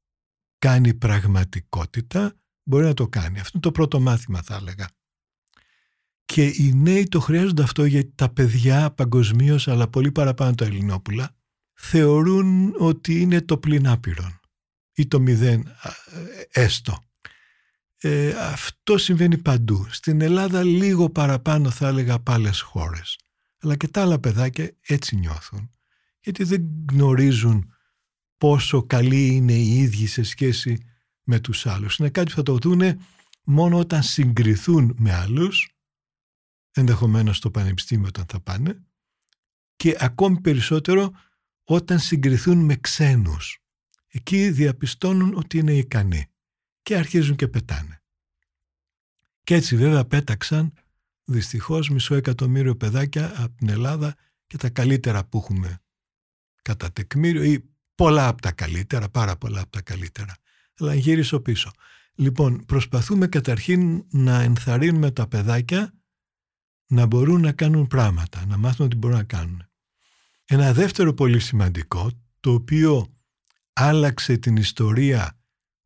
κάνει πραγματικότητα, μπορεί να το κάνει. Αυτό είναι το πρώτο μάθημα θα έλεγα. Και οι νέοι το χρειάζονται αυτό γιατί τα παιδιά παγκοσμίως, αλλά πολύ παραπάνω τα Ελληνόπουλα, θεωρούν ότι είναι το πλην άπειρον ή το μηδέν έστω. Ε, αυτό συμβαίνει παντού. Στην Ελλάδα λίγο παραπάνω θα έλεγα από άλλες χώρες. Αλλά και τα άλλα παιδάκια έτσι νιώθουν. Γιατί δεν γνωρίζουν πόσο καλοί είναι οι ίδιοι σε σχέση με τους άλλους. Είναι κάτι που θα το δούνε μόνο όταν συγκριθούν με άλλους, ενδεχομένως στο πανεπιστήμιο όταν θα πάνε, και ακόμη περισσότερο όταν συγκριθούν με ξένους. Εκεί διαπιστώνουν ότι είναι ικανοί και αρχίζουν και πετάνε. Και έτσι βέβαια πέταξαν δυστυχώς μισό εκατομμύριο παιδάκια από την Ελλάδα και τα καλύτερα που έχουμε κατά τεκμήριο ή πολλά από τα καλύτερα, πάρα πολλά από τα καλύτερα. Αλλά γύρισω πίσω. Λοιπόν, προσπαθούμε καταρχήν να ενθαρρύνουμε τα παιδάκια να μπορούν να κάνουν πράγματα, να μάθουν ότι μπορούν να κάνουν. Ένα δεύτερο πολύ σημαντικό, το οποίο άλλαξε την ιστορία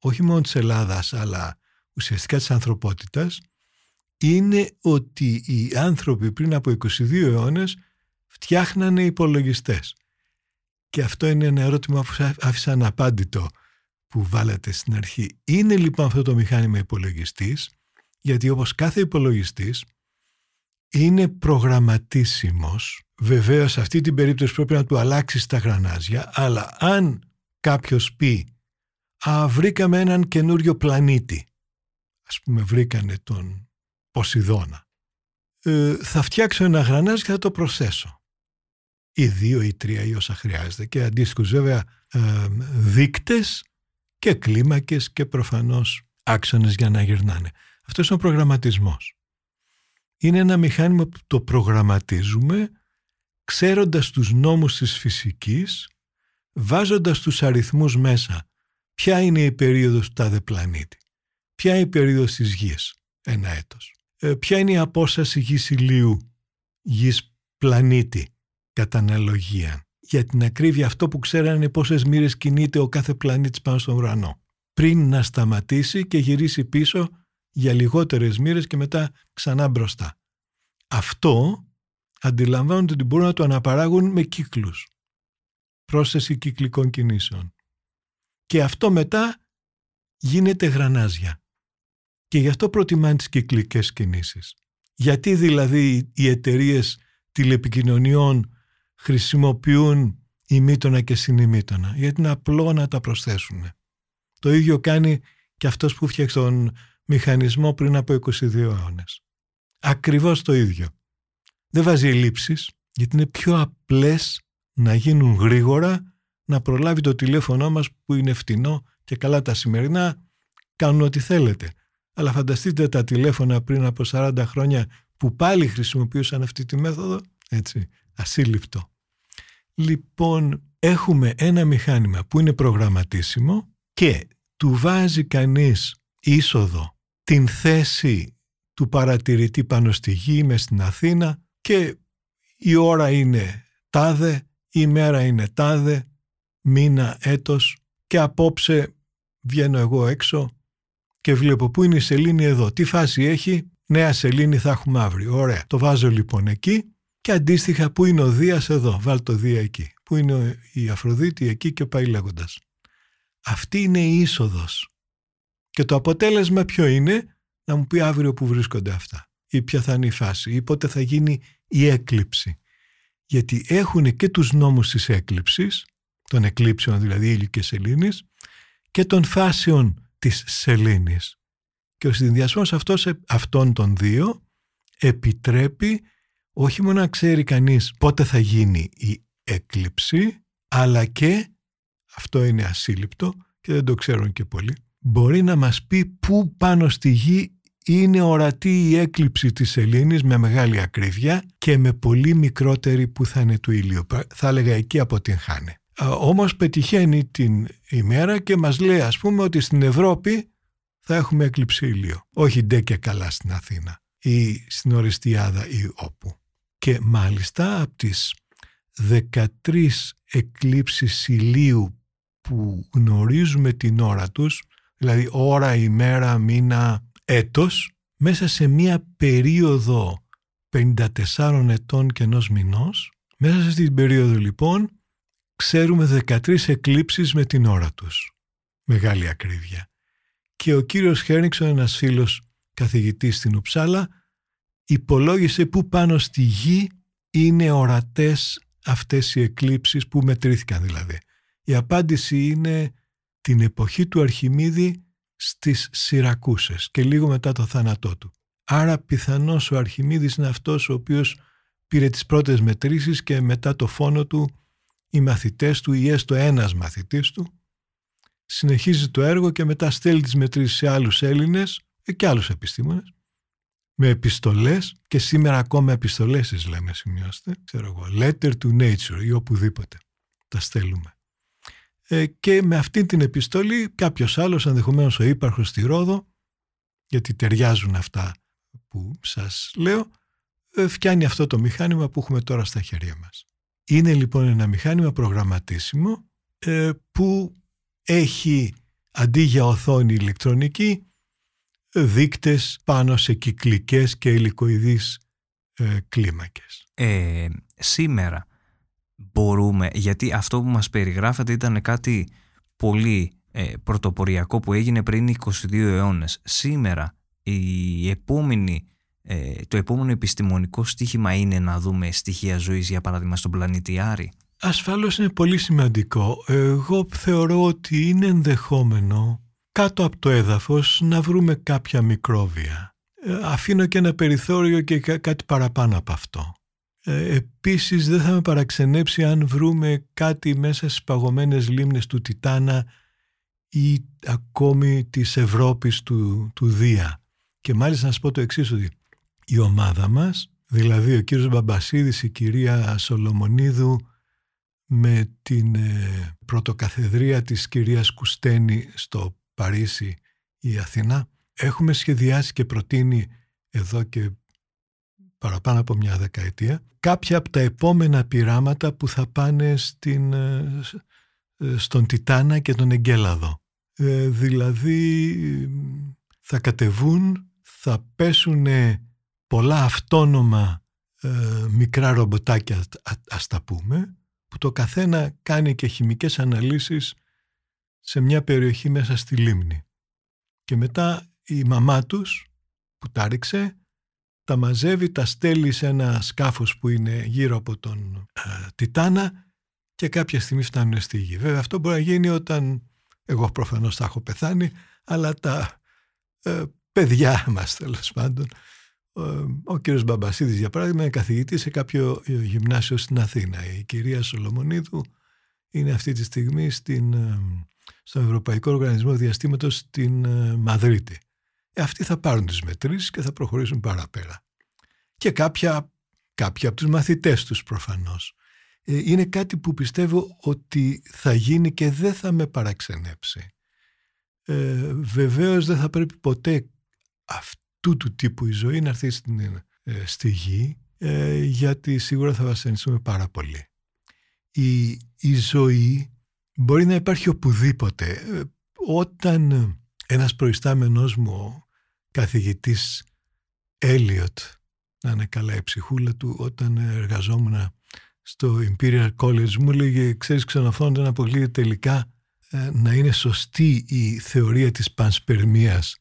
όχι μόνο της Ελλάδας, αλλά ουσιαστικά της ανθρωπότητας, είναι ότι οι άνθρωποι πριν από 22 αιώνες φτιάχνανε υπολογιστές. Και αυτό είναι ένα ερώτημα που άφησα αναπάντητο που βάλατε στην αρχή. Είναι λοιπόν αυτό το μηχάνημα υπολογιστής, γιατί όπως κάθε υπολογιστής είναι προγραμματίσιμος. Βεβαίως σε αυτή την περίπτωση πρέπει να του αλλάξεις τα γρανάζια, αλλά αν κάποιος πει «Α, βρήκαμε έναν καινούριο πλανήτη», ας πούμε βρήκανε τον Ποσειδώνα, ε, θα φτιάξω ένα γρανάζι και θα το προσθέσω. Ή δύο ή τρία ή όσα χρειάζεται και αντίστοιχους βέβαια ε, δείκτες και κλίμακες και προφανώς άξονες για να γυρνάνε. Αυτός είναι ο προγραμματισμός. Είναι ένα μηχάνημα που το προγραμματίζουμε ξέροντας τους νόμους της φυσικής, βάζοντας τους αριθμούς μέσα. Ποια είναι η περίοδος του τάδε πλανήτη, ποια είναι η περίοδος της γης, ένα έτος, ε, ποια είναι η απόσταση γης ηλίου, γης πλανήτη, κατά αναλογία; Για την ακρίβεια αυτό που ξέρανε πόσες μοίρες κινείται ο κάθε πλανήτης πάνω στον ουρανό. Πριν να σταματήσει και γυρίσει πίσω για λιγότερες μοίρες και μετά ξανά μπροστά. Αυτό αντιλαμβάνονται ότι μπορούν να το αναπαράγουν με κύκλους. Πρόσθεση κυκλικών κινήσεων. Και αυτό μετά γίνεται γρανάζια. Και γι' αυτό προτιμάνε τις κυκλικές κινήσεις. Γιατί δηλαδή οι εταιρείες τηλεπικοινωνιών χρησιμοποιούν ημίτονα και συνημίτονα; Γιατί είναι απλό να τα προσθέσουν. Το ίδιο κάνει και αυτός που φτιάξει τον μηχανισμό πριν από 22 αιώνες. Ακριβώς το ίδιο. Δεν βάζει ελλείψεις, γιατί είναι πιο απλές να γίνουν γρήγορα, να προλάβει το τηλέφωνο μας που είναι φτηνό και καλά τα σημερινά κάνουν ό,τι θέλετε. Αλλά φανταστείτε τα τηλέφωνα πριν από 40 χρόνια που πάλι χρησιμοποιούσαν αυτή τη μέθοδο, έτσι, ασύλληπτο. Λοιπόν, έχουμε ένα μηχάνημα που είναι προγραμματίσιμο και του βάζει κανείς είσοδο την θέση του παρατηρητή πάνω στη γη, μες στην Αθήνα και η ώρα είναι τάδε, η μέρα είναι τάδε, μήνα, έτος και απόψε βγαίνω εγώ έξω και βλέπω πού είναι η σελήνη εδώ, τι φάση έχει, νέα σελήνη θα έχουμε αύριο. Ωραία, το βάζω λοιπόν εκεί και αντίστοιχα πού είναι ο Δίας εδώ, βάλ το Δία εκεί, πού είναι η Αφροδίτη εκεί και πάει λέγοντας. Αυτή είναι η είσοδος. Και το αποτέλεσμα ποιο είναι, να μου πει αύριο που βρίσκονται αυτά ή ποια θα είναι η φάση ή πότε θα γίνει η έκλειψη. Γιατί έχουν και τους νόμους της έκλειψης, των εκλήψεων δηλαδή ήλιου και σελήνης και των φάσεων της σελήνης. Και ο συνδυασμός αυτός, αυτών των δύο επιτρέπει όχι μόνο να ξέρει κανείς πότε θα γίνει η έκλειψη, αλλά και, αυτό είναι ασύλληπτο και δεν το ξέρουν και πολλοί, μπορεί να μας πει πού πάνω στη γη είναι ορατή η έκλειψη της σελήνης με μεγάλη ακρίβεια και με πολύ μικρότερη που θα είναι του ήλιου. Θα έλεγα εκεί αποτυγχάνε. Όμως πετυχαίνει την ημέρα και μας λέει ας πούμε ότι στην Ευρώπη θα έχουμε έκλειψη ήλιο. Όχι ντε και καλά στην Αθήνα ή στην Οριστιάδα ή όπου. Και μάλιστα από τις 13 εκλήψεις ηλίου που γνωρίζουμε την ώρα τους, δηλαδή ώρα, ημέρα, μήνα, έτος, μέσα σε μία περίοδο 54 ετών και ενός μηνός, μέσα σε αυτή την περίοδο λοιπόν, ξέρουμε 13 εκλήψεις με την ώρα τους. Μεγάλη ακρίβεια. Και ο κύριος Χέρνιξον, ένας φίλος καθηγητής στην Ουψάλα, υπολόγισε που πάνω στη γη είναι ορατές αυτές οι εκλήψεις που μετρήθηκαν δηλαδή. Η απάντηση είναι την εποχή του Αρχιμίδη στις Σιρακούσες και λίγο μετά το θάνατό του. Άρα πιθανώς ο Αρχιμίδης είναι αυτός ο οποίος πήρε τις πρώτες μετρήσεις και μετά το φόνο του οι μαθητές του ή έστω ένας μαθητής του συνεχίζει το έργο και μετά στέλνει τις μετρήσεις σε άλλους Έλληνες και άλλους επιστήμονες με επιστολές και σήμερα ακόμα επιστολές τις λέμε σημειώστε ξέρω εγώ, letter to nature ή οπουδήποτε τα στέλνουμε ε, και με αυτή την επιστολή κάποιος άλλος ενδεχομένως ο ύπαρχος στη Ρόδο γιατί ταιριάζουν αυτά που σας λέω ε, φτιάνει αυτό το μηχάνημα που έχουμε τώρα στα χέρια μας. Είναι λοιπόν ένα μηχάνημα προγραμματίσιμο ε, που έχει αντί για οθόνη ηλεκτρονική δείκτες πάνω σε κυκλικές και υλικοειδείς ε, κλίμακες. Ε, σήμερα μπορούμε, γιατί αυτό που μας περιγράφατε ήταν κάτι πολύ ε, πρωτοποριακό που έγινε πριν 22 αιώνες. Σήμερα η επόμενη, ε, το επόμενο επιστημονικό στίχημα είναι να δούμε στοιχεία ζωής για παράδειγμα στον πλανήτη Άρη. Ασφαλώς είναι πολύ σημαντικό. Εγώ θεωρώ ότι είναι ενδεχόμενο κάτω από το έδαφος να βρούμε κάποια μικρόβια. Ε, αφήνω και ένα περιθώριο και κάτι παραπάνω από αυτό. Ε, επίσης δεν θα με παραξενέψει αν βρούμε κάτι μέσα στις παγωμένες λίμνες του Τιτάνα ή ακόμη της Ευρώπης του, του Δία. Και μάλιστα να σας πω το εξής ότι η ομάδα μας, δηλαδή ο κύριος Μπαμπασίδης, η κυρία Σολομονίδου με την ε, πρωτοκαθεδρία της κυρίας Κουστένη στο Παρίσι ή Αθηνά, έχουμε σχεδιάσει και προτείνει εδώ και παραπάνω από μια δεκαετία κάποια από τα επόμενα πειράματα που θα πάνε στην, ε, ε, στον Τιτάνα και τον Εγκέλαδο. Ε, δηλαδή θα κατεβούν, θα πέσουν πολλά αυτόνομα μικρά ρομποτάκια ας τα πούμε που το καθένα κάνει και χημικές αναλύσεις σε μια περιοχή μέσα στη λίμνη. Και μετά η μαμά τους που τα ρίξε τα μαζεύει, τα στέλνει σε ένα σκάφος που είναι γύρω από τον ε, Τιτάνα και κάποια στιγμή φτάνουν στη γη. Βέβαια αυτό μπορεί να γίνει όταν εγώ προφανώς θα έχω πεθάνει, αλλά τα ε, παιδιά μας τέλος πάντων. Ο κύριος Μπαμπασίδης για παράδειγμα είναι καθηγητής σε κάποιο γυμνάσιο στην Αθήνα. Η κυρία Σολομονίδου είναι αυτή τη στιγμή στην, ε, στον Ευρωπαϊκό Οργανισμό Διαστήματος στην ε, Μαδρίτη. Ε, αυτοί θα πάρουν τις μετρήσεις και θα προχωρήσουν παραπέρα. Και κάποια, κάποια από τους μαθητές τους προφανώς. Ε, είναι κάτι που πιστεύω ότι θα γίνει και δεν θα με παραξενέψει. Ε, βεβαίως δεν θα πρέπει ποτέ αυτού του τύπου η ζωή να έρθει στην, ε, στη γη ε, γιατί σίγουρα θα βασανιστούμε πάρα πολύ. Η, η ζωή μπορεί να υπάρχει οπουδήποτε. Ε, όταν ένας προϊστάμενός μου, ο καθηγητής Έλιοτ, να είναι καλά η ψυχούλα του, όταν εργαζόμουν στο Imperial College μου λέγε ξέρεις ξενοφώνοντα να αποκλείεται τελικά ε, να είναι σωστή η θεωρία της πανσπερμίας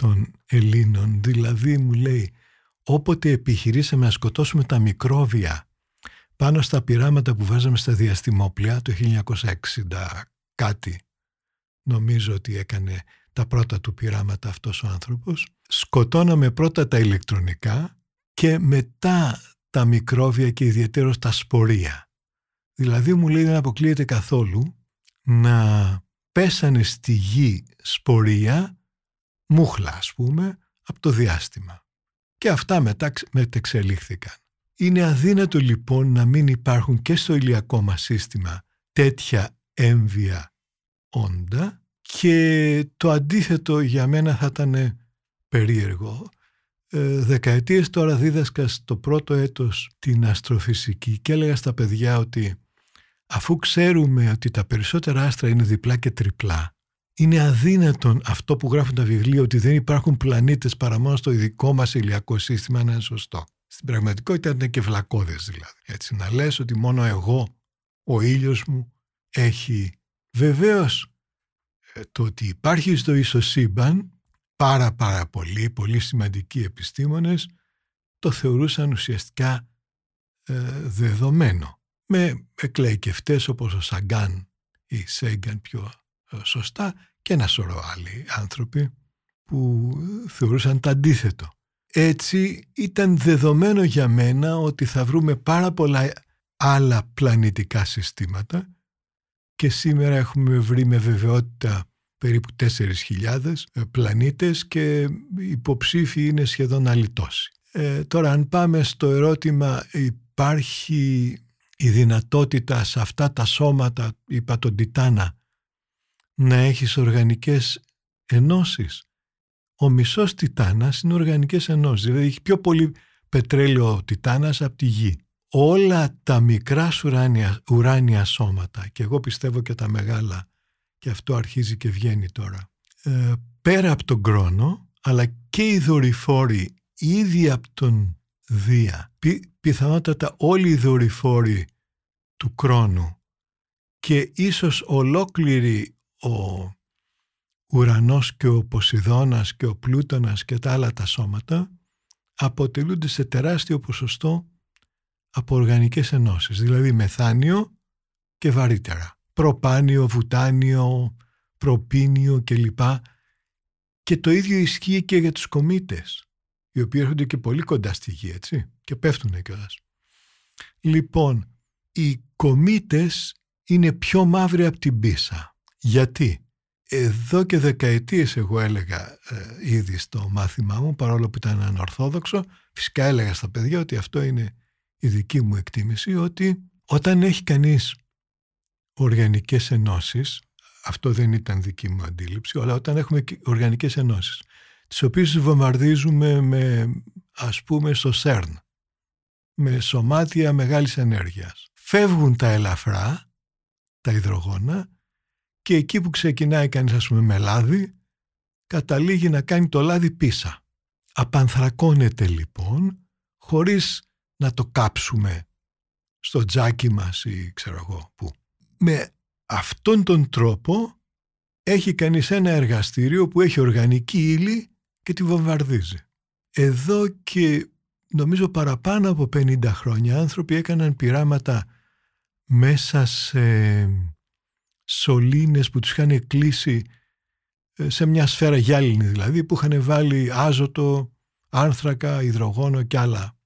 των Ελλήνων. Δηλαδή μου λέει όποτε επιχειρήσαμε να σκοτώσουμε τα μικρόβια πάνω στα πειράματα που βάζαμε στα διαστημόπλια το 1960 κάτι νομίζω ότι έκανε τα πρώτα του πειράματα αυτός ο άνθρωπος. Σκοτώναμε πρώτα τα ηλεκτρονικά και μετά τα μικρόβια και ιδιαίτερως τα σπορία. Δηλαδή μου λέει δεν αποκλείεται καθόλου να πέσανε στη γη σπορία, μούχλα ας πούμε, από το διάστημα. Και αυτά μετά μετεξελίχθηκαν. Είναι αδύνατο λοιπόν να μην υπάρχουν και στο ηλιακό μας σύστημα τέτοια έμβια όντα και το αντίθετο για μένα θα ήταν περίεργο. Ε, δεκαετίες τώρα δίδασκα στο πρώτο έτος την αστροφυσική και έλεγα στα παιδιά ότι αφού ξέρουμε ότι τα περισσότερα άστρα είναι διπλά και τριπλά είναι αδύνατον αυτό που γράφουν τα βιβλία ότι δεν υπάρχουν πλανήτες παρά μόνο στο ειδικό μας ηλιακό σύστημα να είναι σωστό. Στην πραγματικότητα είναι και βλακώδες δηλαδή. Έτσι να λες ότι μόνο εγώ, ο ήλιος μου έχει βεβαίως ε, το ότι υπάρχει στο ισοσύμπαν πάρα πάρα πολλοί, πολύ σημαντικοί επιστήμονες το θεωρούσαν ουσιαστικά ε, δεδομένο. Με εκλαϊκευτές όπως ο Σαγκάν ή Σέγγαν πιο ε, σωστά και ένα σωρό άλλοι άνθρωποι που θεωρούσαν το αντίθετο. Έτσι ήταν δεδομένο για μένα ότι θα βρούμε πάρα πολλά άλλα πλανητικά συστήματα και σήμερα έχουμε βρει με βεβαιότητα περίπου 4.000 ε, πλανήτες και υποψήφοι είναι σχεδόν αλητώσει. Ε, τώρα αν πάμε στο ερώτημα υπάρχει η δυνατότητα σε αυτά τα σώματα, είπα τον Τιτάνα, να έχεις οργανικές ενώσεις. Ο μισός Τιτάνας είναι οργανικές ενώσεις, δηλαδή έχει πιο πολύ πετρέλαιο ο Τιτάνας από τη Γη. Όλα τα μικρά ουράνια, ουράνια σώματα, και εγώ πιστεύω και τα μεγάλα, και αυτό αρχίζει και βγαίνει τώρα, ε, πέρα από τον κρόνο, αλλά και οι δορυφόροι ήδη από τον Δία, πι, πιθανότατα όλοι οι δορυφόροι του κρόνου και ίσως ολόκληρη ο ουρανός και ο Ποσειδώνας και ο Πλούτονας και τα άλλα τα σώματα αποτελούνται σε τεράστιο ποσοστό από οργανικές ενώσεις, δηλαδή μεθάνιο και βαρύτερα. Προπάνιο, βουτάνιο, προπίνιο κλπ. Και το ίδιο ισχύει και για τους κομήτες, οι οποίοι έρχονται και πολύ κοντά στη γη, έτσι, και πέφτουν κιόλας. Λοιπόν, οι κομήτες είναι πιο μαύροι από την πίσα. Γιατί; Εδώ και δεκαετίες εγώ έλεγα ε, ήδη στο μάθημά μου, παρόλο που ήταν ανορθόδοξο, φυσικά έλεγα στα παιδιά ότι αυτό είναι η δική μου εκτίμηση, ότι όταν έχει κανείς οργανικές ενώσεις, αυτό δεν ήταν δική μου αντίληψη, αλλά όταν έχουμε οργανικές ενώσεις, τις οποίες βομβαρδίζουμε με, ας πούμε στο ΣΕΡΝ, με σωμάτια μεγάλης ενέργειας. Φεύγουν τα ελαφρά, τα υδρογόνα, και εκεί που ξεκινάει κανείς ας πούμε με λάδι, καταλήγει να κάνει το λάδι πίσα. Απανθρακώνεται λοιπόν, χωρίς να το κάψουμε στο τζάκι μας ή ξέρω εγώ πού. Με αυτόν τον τρόπο έχει κανείς ένα εργαστήριο που έχει οργανική ύλη και τη βομβαρδίζει. Εδώ και νομίζω παραπάνω από 50 χρόνια άνθρωποι έκαναν πειράματα μέσα σε σωλήνες που τους είχαν κλείσει ε, σε μια σφαίρα γυάλινη δηλαδή που είχαν βάλει άζωτο, άνθρακα, υδρογόνο και άλλα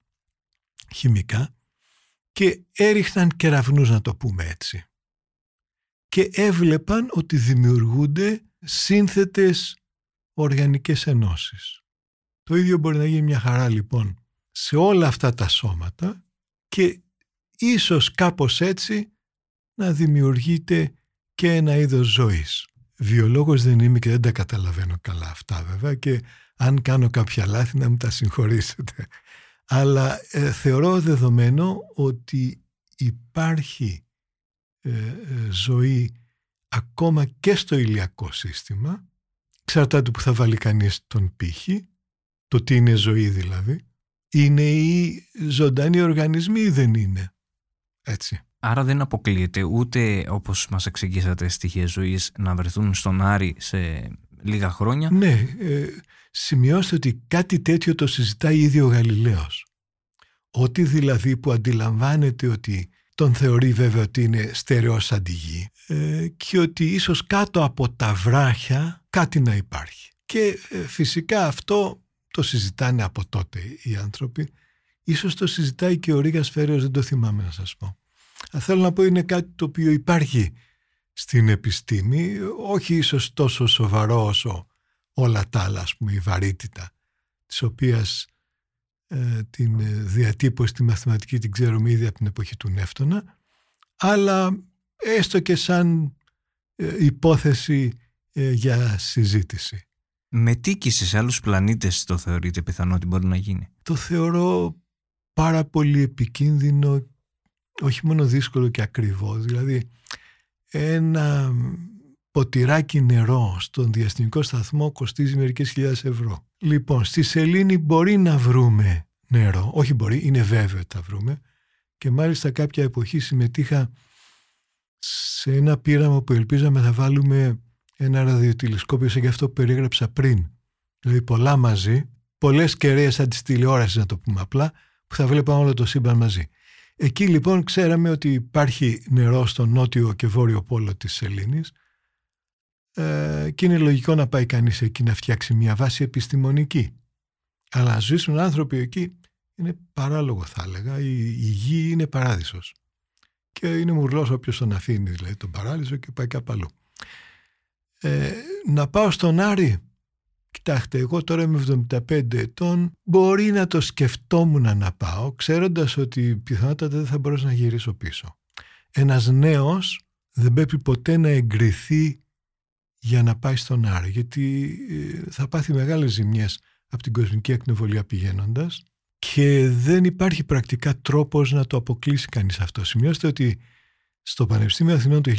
χημικά και έριχναν κεραυνούς να το πούμε έτσι. Και έβλεπαν ότι δημιουργούνται σύνθετες οργανικές ενώσεις. Το ίδιο μπορεί να γίνει μια χαρά λοιπόν σε όλα αυτά τα σώματα και ίσως κάπως έτσι να δημιουργείται και ένα είδος ζωής. Βιολόγος δεν είμαι και δεν τα καταλαβαίνω καλά αυτά βέβαια και αν κάνω κάποια λάθη να μου τα συγχωρήσετε. Αλλά ε, θεωρώ δεδομένο ότι υπάρχει ε, ε, ζωή ακόμα και στο ηλιακό σύστημα εξαρτάται που θα βάλει κανείς τον πύχη το τι είναι ζωή δηλαδή είναι οι ζωντανοί οργανισμοί ή δεν είναι έτσι Άρα δεν αποκλείεται ούτε όπως μας εξηγήσατε στοιχεία ζωής να βρεθούν στον Άρη σε λίγα χρόνια. Ναι, ε, σημειώστε ότι κάτι τέτοιο το συζητάει ήδη ο Γαλιλαίος. Ότι δηλαδή που αντιλαμβάνεται ότι τον θεωρεί βέβαια ότι είναι στερεός αντιγή ε, και ότι ίσως κάτω από τα βράχια κάτι να υπάρχει. Και ε, φυσικά αυτό το συζητάνε από τότε οι άνθρωποι. Ίσως το συζητάει και ο Ρίγας Φέριος, δεν το θυμάμαι να σας πω θέλω να πω είναι κάτι το οποίο υπάρχει στην επιστήμη, όχι ίσως τόσο σοβαρό όσο όλα τα άλλα, ας πούμε, η βαρύτητα, της οποίας ε, την διατύπωση στη μαθηματική την ξέρουμε ήδη από την εποχή του Νεύτωνα, αλλά έστω και σαν ε, υπόθεση ε, για συζήτηση. Μετήκηση σε άλλους πλανήτες το θεωρείτε πιθανό ότι μπορεί να γίνει; Το θεωρώ πάρα πολύ επικίνδυνο όχι μόνο δύσκολο και ακριβό, δηλαδή ένα ποτηράκι νερό στον διαστημικό σταθμό κοστίζει μερικές χιλιάδες ευρώ. Λοιπόν, στη Σελήνη μπορεί να βρούμε νερό, όχι μπορεί, είναι βέβαιο ότι θα βρούμε και μάλιστα κάποια εποχή συμμετείχα σε ένα πείραμα που ελπίζαμε θα βάλουμε ένα ραδιοτηλεσκόπιο σαν και αυτό που περίγραψα πριν. Δηλαδή πολλά μαζί, πολλές κεραίες σαν της τηλεόρασης να το πούμε απλά, που θα βλέπαμε όλο το σύμπαν μαζί. Εκεί λοιπόν ξέραμε ότι υπάρχει νερό στο νότιο και βόρειο πόλο της Σελήνης ε, και είναι λογικό να πάει κανείς εκεί να φτιάξει μια βάση επιστημονική. Αλλά να ζήσουν άνθρωποι εκεί είναι παράλογο θα έλεγα. Η, η γη είναι παράδεισος. Και είναι μουρλός όποιος τον αφήνει δηλαδή τον παράδεισο και πάει κάπου αλλού. Ε, να πάω στον Άρη Κοιτάξτε, εγώ τώρα είμαι 75 ετών, μπορεί να το σκεφτόμουν να πάω, ξέροντας ότι πιθανότατα δεν θα μπορέσω να γυρίσω πίσω. Ένας νέος δεν πρέπει ποτέ να εγκριθεί για να πάει στον Άρη, γιατί ε, θα πάθει μεγάλες ζημιές από την κοσμική ακτινοβολία πηγαίνοντας και δεν υπάρχει πρακτικά τρόπος να το αποκλείσει κανείς αυτό. Σημειώστε ότι στο Πανεπιστήμιο Αθηνών το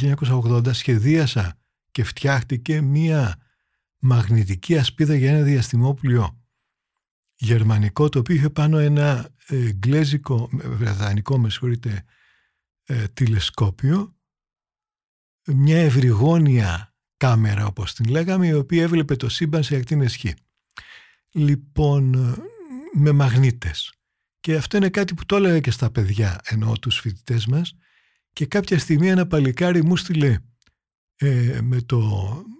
1980 σχεδίασα και φτιάχτηκε μία μαγνητική ασπίδα για ένα διαστημόπλιο γερμανικό το οποίο είχε πάνω ένα εγγλέζικο, βρετανικό με συγχωρείτε, ε, τηλεσκόπιο μια ευρυγόνια κάμερα όπως την λέγαμε η οποία έβλεπε το σύμπαν σε ακτίνες χ. Λοιπόν, με μαγνήτες. Και αυτό είναι κάτι που το έλεγα και στα παιδιά, εννοώ τους φοιτητές μας και κάποια στιγμή ένα παλικάρι μου στείλε ε, με το ε,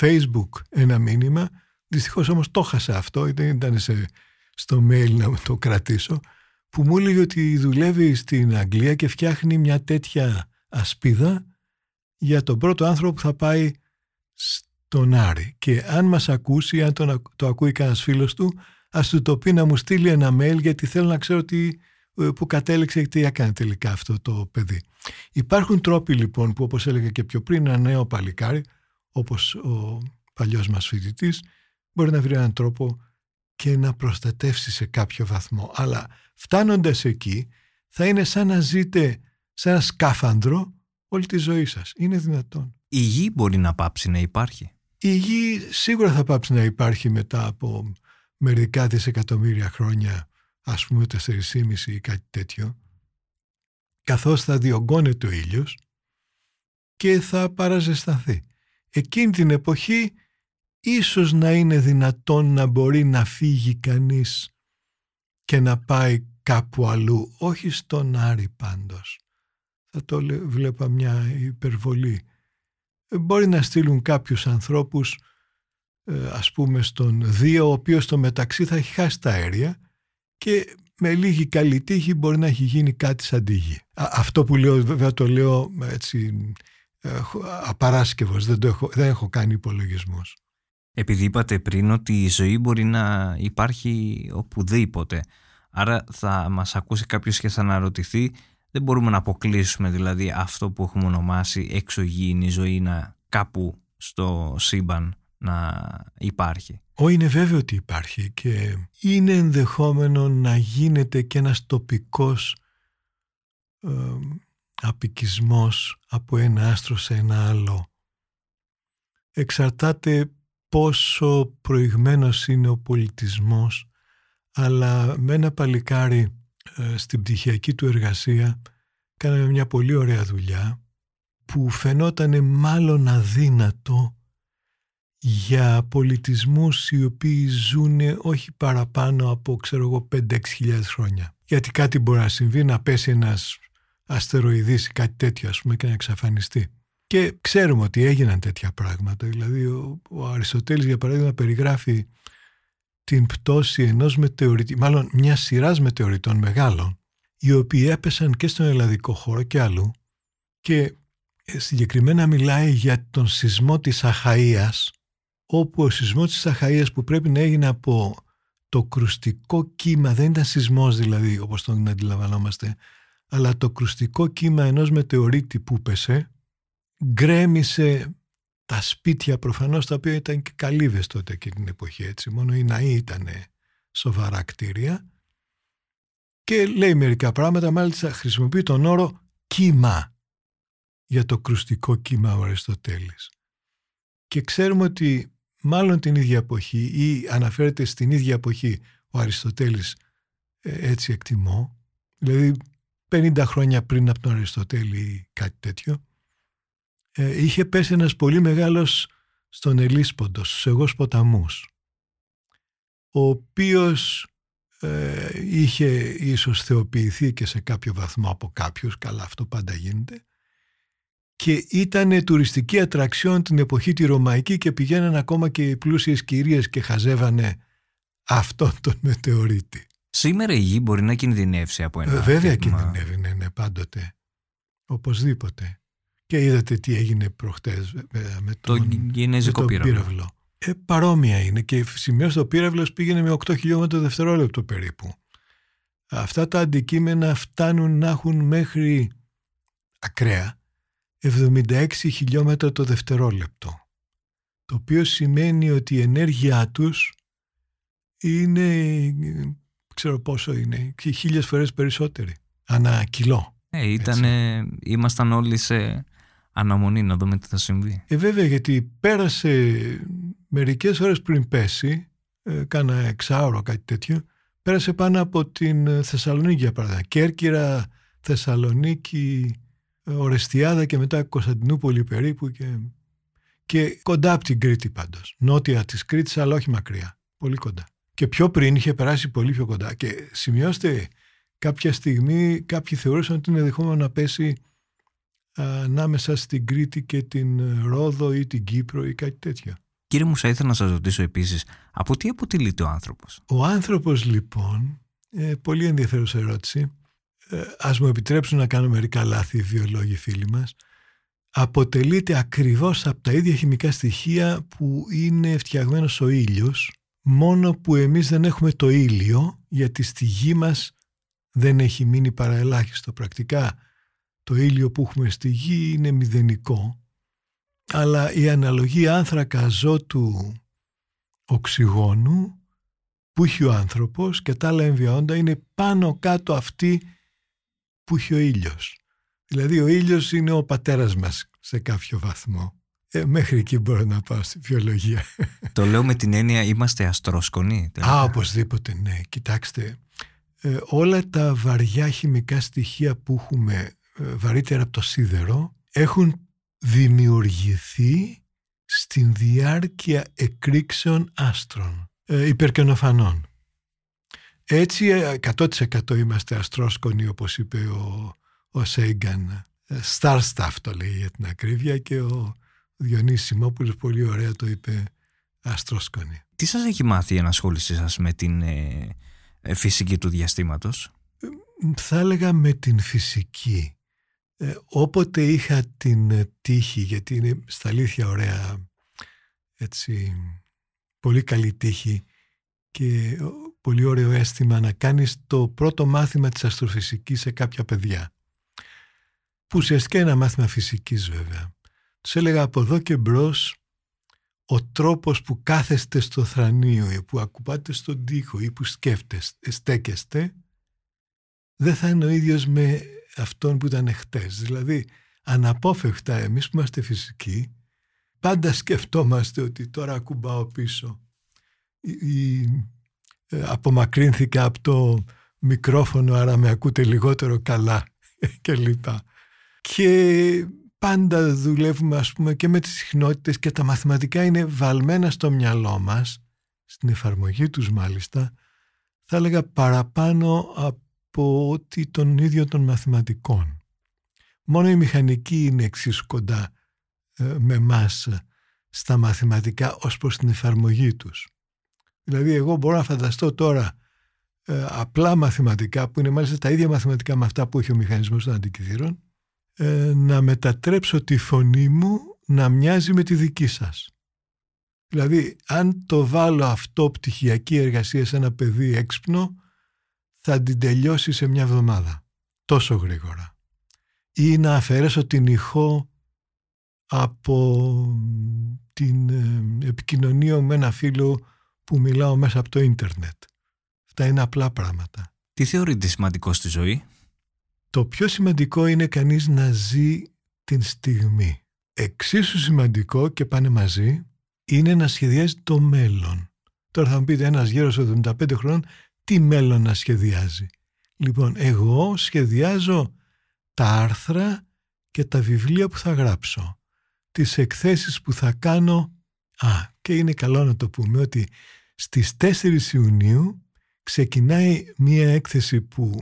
Facebook ένα μήνυμα. Δυστυχώς όμως το χάσα αυτό, δεν ήταν σε, στο mail να το κρατήσω, που μου έλεγε ότι δουλεύει στην Αγγλία και φτιάχνει μια τέτοια ασπίδα για τον πρώτο άνθρωπο που θα πάει στον Άρη. Και αν μας ακούσει, αν το, το ακούει κανένας φίλος του, ας του το πει να μου στείλει ένα mail γιατί θέλω να ξέρω τι, ε, που κατέληξε και τι έκανε τελικά αυτό το παιδί. Υπάρχουν τρόποι λοιπόν που όπως έλεγα και πιο πριν ένα νέο παλικάρι όπως ο παλιός μας φοιτητής, μπορεί να βρει έναν τρόπο και να προστατεύσει σε κάποιο βαθμό. Αλλά φτάνοντας εκεί θα είναι σαν να ζείτε σε ένα σκάφανδρο όλη τη ζωή σας. Είναι δυνατόν. Η γη μπορεί να πάψει να υπάρχει. Η γη σίγουρα θα πάψει να υπάρχει μετά από μερικά δισεκατομμύρια χρόνια, ας πούμε 4,5 ή κάτι τέτοιο, καθώς θα διωγγώνεται ο ήλιος και θα παραζεσταθεί εκείνη την εποχή ίσως να είναι δυνατόν να μπορεί να φύγει κανείς και να πάει κάπου αλλού, όχι στον Άρη πάντως. Θα το βλέπα μια υπερβολή. Ε, μπορεί να στείλουν κάποιους ανθρώπους, ε, ας πούμε στον Δίο, ο οποίος στο μεταξύ θα έχει χάσει τα αέρια και με λίγη καλή τύχη μπορεί να έχει γίνει κάτι σαν τη γη. Αυτό που λέω βέβαια το λέω έτσι απαράσκευος, δεν, το έχω, δεν έχω κάνει υπολογισμούς. Επειδή είπατε πριν ότι η ζωή μπορεί να υπάρχει οπουδήποτε, άρα θα μας ακούσει κάποιος και θα αναρωτηθεί, δεν μπορούμε να αποκλείσουμε δηλαδή αυτό που έχουμε ονομάσει εξωγήινη ζωή να κάπου στο σύμπαν να υπάρχει. Ω είναι βέβαιο ότι υπάρχει και είναι ενδεχόμενο να γίνεται και ένας τοπικός ε, απικισμός από ένα άστρο σε ένα άλλο. Εξαρτάται πόσο προηγμένος είναι ο πολιτισμός, αλλά με ένα παλικάρι ε, στην πτυχιακή του εργασία κάναμε μια πολύ ωραία δουλειά που φαινόταν μάλλον αδύνατο για πολιτισμούς οι οποίοι ζουν όχι παραπάνω από ξέρω εγώ 5-6 χιλιάδες χρόνια. Γιατί κάτι μπορεί να συμβεί να πέσει ένας αστεροειδής ή κάτι τέτοιο ας πούμε και να εξαφανιστεί. Και ξέρουμε ότι έγιναν τέτοια πράγματα. Δηλαδή ο, ο Αριστοτέλης για παράδειγμα περιγράφει την πτώση ενός μετεωρίτη, μάλλον μια σειράς μετεωρητών μεγάλων, οι οποίοι έπεσαν και στον ελλαδικό χώρο και αλλού και ε, συγκεκριμένα μιλάει για τον σεισμό της Αχαΐας, όπου ο σεισμός της Αχαΐας που πρέπει να έγινε από το κρουστικό κύμα, δεν ήταν σεισμός δηλαδή όπως τον αντιλαμβανόμαστε, αλλά το κρουστικό κύμα ενός μετεωρίτη που πέσε γκρέμισε τα σπίτια προφανώς τα οποία ήταν και καλύβες τότε και την εποχή έτσι. Μόνο οι ναοί ήταν σοβαρά κτίρια. Και λέει μερικά πράγματα μάλιστα χρησιμοποιεί τον όρο κύμα για το κρουστικό κύμα ο Αριστοτέλης. Και ξέρουμε ότι μάλλον την ίδια εποχή ή αναφέρεται στην ίδια εποχή ο Αριστοτέλης ε, έτσι εκτιμώ. Δηλαδή 50 χρόνια πριν από τον Αριστοτέλη ή κάτι τέτοιο, ε, είχε πέσει ένας πολύ μεγάλος στον Ελίσποντος, στους εγώς ποταμούς, ο οποίος ε, είχε ίσως θεοποιηθεί και σε κάποιο βαθμό από κάποιους, καλά αυτό πάντα γίνεται, και ήταν τουριστική ατραξιόν την εποχή τη Ρωμαϊκή και πηγαίναν ακόμα και οι πλούσιες κυρίες και χαζεύανε αυτόν τον μετεωρίτη. Σήμερα η γη μπορεί να κινδυνεύσει από ένα Ε, Βέβαια ατύχημα. κινδυνεύει, ναι, ναι, πάντοτε. Οπωσδήποτε. Και είδατε τι έγινε προχτές βέβαια, με Το τον, κινέζικο με τον πύραυλο. Ε, παρόμοια είναι και σημείο στο πύραυλος πήγαινε με 8 χιλιόμετρα το δευτερόλεπτο περίπου. Αυτά τα αντικείμενα φτάνουν να έχουν μέχρι ακραία 76 χιλιόμετρα το δευτερόλεπτο. Το οποίο σημαίνει ότι η ενέργειά τους είναι, ε, ξέρω πόσο είναι, και χίλιες φορές περισσότερη. Ανά κιλό. Ε, ήτανε, ήμασταν όλοι σε αναμονή να δούμε τι θα συμβεί. Ε, βέβαια, γιατί πέρασε μερικές ώρες πριν πέσει, ε, κάνα εξάωρο κάτι τέτοιο, πέρασε πάνω από την ε, Θεσσαλονίκη για παράδειγμα. Κέρκυρα, Θεσσαλονίκη, ε, Ορεστιάδα και μετά Κωνσταντινούπολη περίπου και, και κοντά από την Κρήτη πάντως. Νότια της Κρήτης αλλά όχι μακριά. Πολύ κοντά. Και πιο πριν είχε περάσει πολύ πιο κοντά. Και σημειώστε κάποια στιγμή κάποιοι θεωρούσαν ότι είναι δεχόμενο να πέσει α, ανάμεσα στην Κρήτη και την ε, Ρόδο ή την Κύπρο ή κάτι τέτοιο. Κύριε μου, θα ήθελα να σας ρωτήσω επίσης, από τι αποτελείται ο άνθρωπος; Ο άνθρωπος λοιπόν, ε, πολύ ενδιαφέρουσα ερώτηση, ε, ας μου επιτρέψουν να κάνω μερικά λάθη οι βιολόγοι φίλοι μας, αποτελείται ακριβώς από τα ίδια χημικά στοιχεία που είναι φτιαγμένος ο ήλιος, μόνο που εμείς δεν έχουμε το ήλιο, γιατί στη γη μας δεν έχει μείνει παραελάχιστο. Πρακτικά το ήλιο που έχουμε στη γη είναι μηδενικό, αλλά η αναλογή άνθρακα ζώτου οξυγόνου που έχει ο άνθρωπος και τα άλλα εμβιαόντα είναι πάνω κάτω αυτή που έχει ο ήλιος. Δηλαδή ο ήλιος είναι ο πατέρας μας σε κάποιο βαθμό. Ε, μέχρι εκεί μπορώ να πάω στη βιολογία. Το λέω με την έννοια είμαστε αστρόσκονοι. τελικά. Α, οπωσδήποτε, ναι. Κοιτάξτε, ε, όλα τα βαριά χημικά στοιχεία που έχουμε ε, βαρύτερα από το σίδερο έχουν δημιουργηθεί στην διάρκεια εκρήξεων άστρων, ε, υπερκαινοφανών. Έτσι ε, 100% είμαστε αστρόσκονοι όπως είπε ο, ο Σέιγκαν. Ε, Star stuff το λέει για την ακρίβεια και ο Διονύσης Σιμόπουλος πολύ ωραία το είπε αστρόσκονοι. Τι σας έχει μάθει η ενασχόλησή σας με την ε, ε, φυσική του διαστήματος; θα έλεγα με την φυσική. Ε, όποτε είχα την ε, τύχη, γιατί είναι στα αλήθεια ωραία, έτσι, πολύ καλή τύχη και ε, πολύ ωραίο αίσθημα να κάνεις το πρώτο μάθημα της αστροφυσικής σε κάποια παιδιά. Που ουσιαστικά είναι ένα μάθημα φυσικής βέβαια. Τους έλεγα από εδώ και μπρος ο τρόπος που κάθεστε στο θρανίο ή που ακουπάτε στον τοίχο ή που σκέφτεστε, στέκεστε δεν θα είναι ο ίδιος με αυτόν που ήταν χτες. Δηλαδή, αναπόφευκτα εμείς που είμαστε φυσικοί, πάντα σκεφτόμαστε ότι τώρα ακουμπάω πίσω ή, ή ε, απομακρύνθηκα από το μικρόφωνο, άρα με ακούτε λιγότερο καλά και λοιπά. Και πάντα δουλεύουμε ας πούμε και με τις συχνότητες και τα μαθηματικά είναι βαλμένα στο μυαλό μας, στην εφαρμογή τους μάλιστα, θα έλεγα παραπάνω από ότι τον ίδιο των μαθηματικών. Μόνο η μηχανική είναι εξίσου κοντά ε, με μας στα μαθηματικά ως προς την εφαρμογή τους. Δηλαδή εγώ μπορώ να φανταστώ τώρα ε, απλά μαθηματικά που είναι μάλιστα τα ίδια μαθηματικά με αυτά που έχει ο μηχανισμός των αντικειθήρων ε, να μετατρέψω τη φωνή μου να μοιάζει με τη δική σας. Δηλαδή, αν το βάλω αυτό πτυχιακή εργασία σε ένα παιδί έξυπνο, θα την τελειώσει σε μια εβδομάδα. Τόσο γρήγορα. Ή να αφαιρέσω την ηχό από την ε, επικοινωνία μου με ένα φίλο που μιλάω μέσα από το ίντερνετ. Αυτά είναι απλά πράγματα. Τι θεωρείτε σημαντικό στη ζωή; Το πιο σημαντικό είναι κανείς να ζει την στιγμή. Εξίσου σημαντικό και πάνε μαζί είναι να σχεδιάζει το μέλλον. Τώρα θα μου πείτε ένας γέρος 75 χρόνων τι μέλλον να σχεδιάζει. Λοιπόν, εγώ σχεδιάζω τα άρθρα και τα βιβλία που θα γράψω. Τις εκθέσεις που θα κάνω. Α, και είναι καλό να το πούμε ότι στις 4 Ιουνίου ξεκινάει μία έκθεση που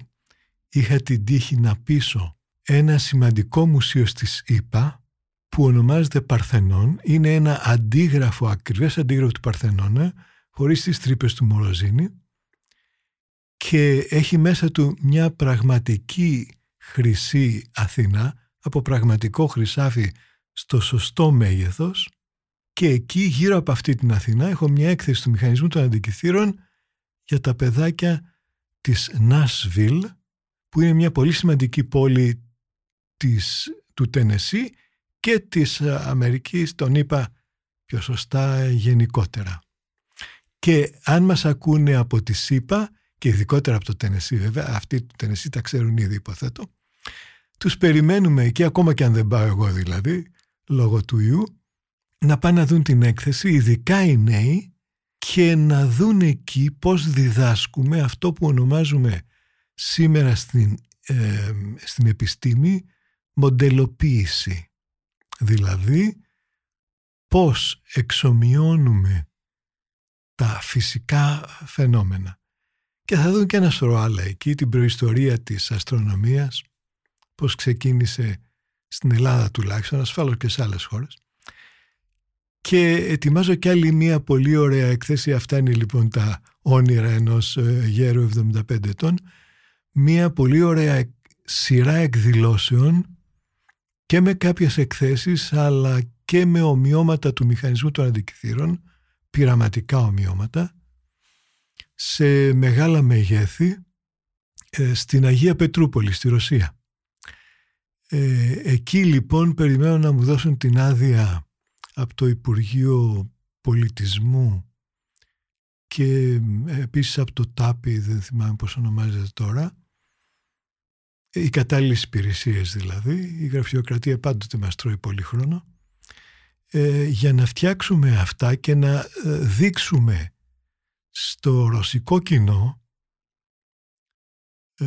είχα την τύχη να πείσω ένα σημαντικό μουσείο στις ΗΠΑ που ονομάζεται Παρθενών. Είναι ένα αντίγραφο, ακριβές αντίγραφο του Παρθενώνα, χωρίς τις τρύπες του Μοροζίνη και έχει μέσα του μια πραγματική χρυσή Αθήνα από πραγματικό χρυσάφι στο σωστό μέγεθος και εκεί γύρω από αυτή την Αθήνα έχω μια έκθεση του μηχανισμού των αντικειθήρων για τα παιδάκια της Νάσβιλ που είναι μια πολύ σημαντική πόλη της, του Τενεσί και της Αμερικής, τον είπα πιο σωστά γενικότερα. Και αν μας ακούνε από τη ΣΥΠΑ και ειδικότερα από το Τενεσί βέβαια, αυτοί του Τενεσί τα ξέρουν ήδη υποθέτω, τους περιμένουμε εκεί ακόμα και αν δεν πάω εγώ δηλαδή, λόγω του ιού, να πάνε να δουν την έκθεση, ειδικά οι νέοι, και να δουν εκεί πώς διδάσκουμε αυτό που ονομάζουμε σήμερα στην, ε, στην επιστήμη μοντελοποίηση. Δηλαδή, πώς εξομοιώνουμε τα φυσικά φαινόμενα. Και θα δουν και ένα σωρό άλλα εκεί, την προϊστορία της αστρονομίας, πώς ξεκίνησε στην Ελλάδα τουλάχιστον, ασφάλως και σε άλλες χώρες. Και ετοιμάζω και άλλη μία πολύ ωραία έκθεση, αυτά είναι λοιπόν τα όνειρα ενός ε, γέρου 75 ετών, μία πολύ ωραία σειρά εκδηλώσεων και με κάποιες εκθέσεις αλλά και με ομοιώματα του μηχανισμού των αντικειθήρων, πειραματικά ομοιώματα, σε μεγάλα μεγέθη ε, στην Αγία Πετρούπολη, στη Ρωσία. Ε, εκεί λοιπόν περιμένω να μου δώσουν την άδεια από το Υπουργείο Πολιτισμού και ε, επίσης από το ΤΑΠΙ, δεν θυμάμαι πώς ονομάζεται τώρα, οι κατάλληλες υπηρεσίες δηλαδή, η γραφειοκρατία πάντοτε μας τρώει πολύ χρόνο, ε, για να φτιάξουμε αυτά και να ε, δείξουμε στο ρωσικό κοινό ε,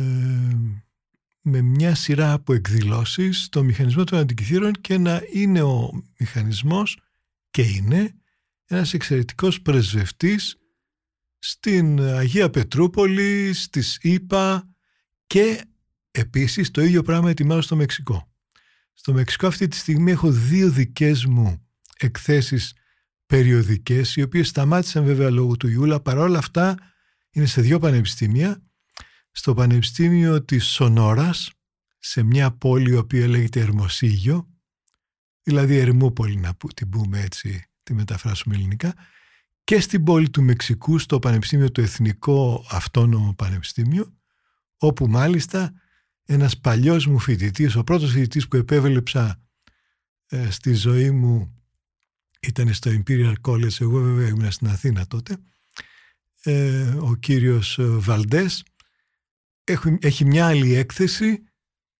με μια σειρά από εκδηλώσεις το μηχανισμό των αντικειθήρων και να είναι ο μηχανισμός και είναι ένας εξαιρετικός πρεσβευτής στην Αγία Πετρούπολη, στις ΗΠΑ και επίσης το ίδιο πράγμα ετοιμάζω στο Μεξικό. Στο Μεξικό αυτή τη στιγμή έχω δύο δικές μου εκθέσεις περιοδικές οι οποίες σταμάτησαν βέβαια λόγω του Ιούλα. Παρόλα αυτά είναι σε δύο πανεπιστήμια. Στο Πανεπιστήμιο της Σονόρας σε μια πόλη η οποία λέγεται Ερμοσίγιο δηλαδή Ερμούπολη να την πούμε έτσι τη μεταφράσουμε ελληνικά. Και στην πόλη του Μεξικού στο Πανεπιστήμιο του Εθνικό Αυτόνομο Πανεπιστήμιο όπου μάλιστα ένας παλιός μου φοιτητής, ο πρώτος φοιτητής που επέβλεψα ε, στη ζωή μου ήταν στο Imperial College, εγώ βέβαια ήμουν στην Αθήνα τότε, ε, ο κύριος ε, Βαλντές, έχει, έχει μια άλλη έκθεση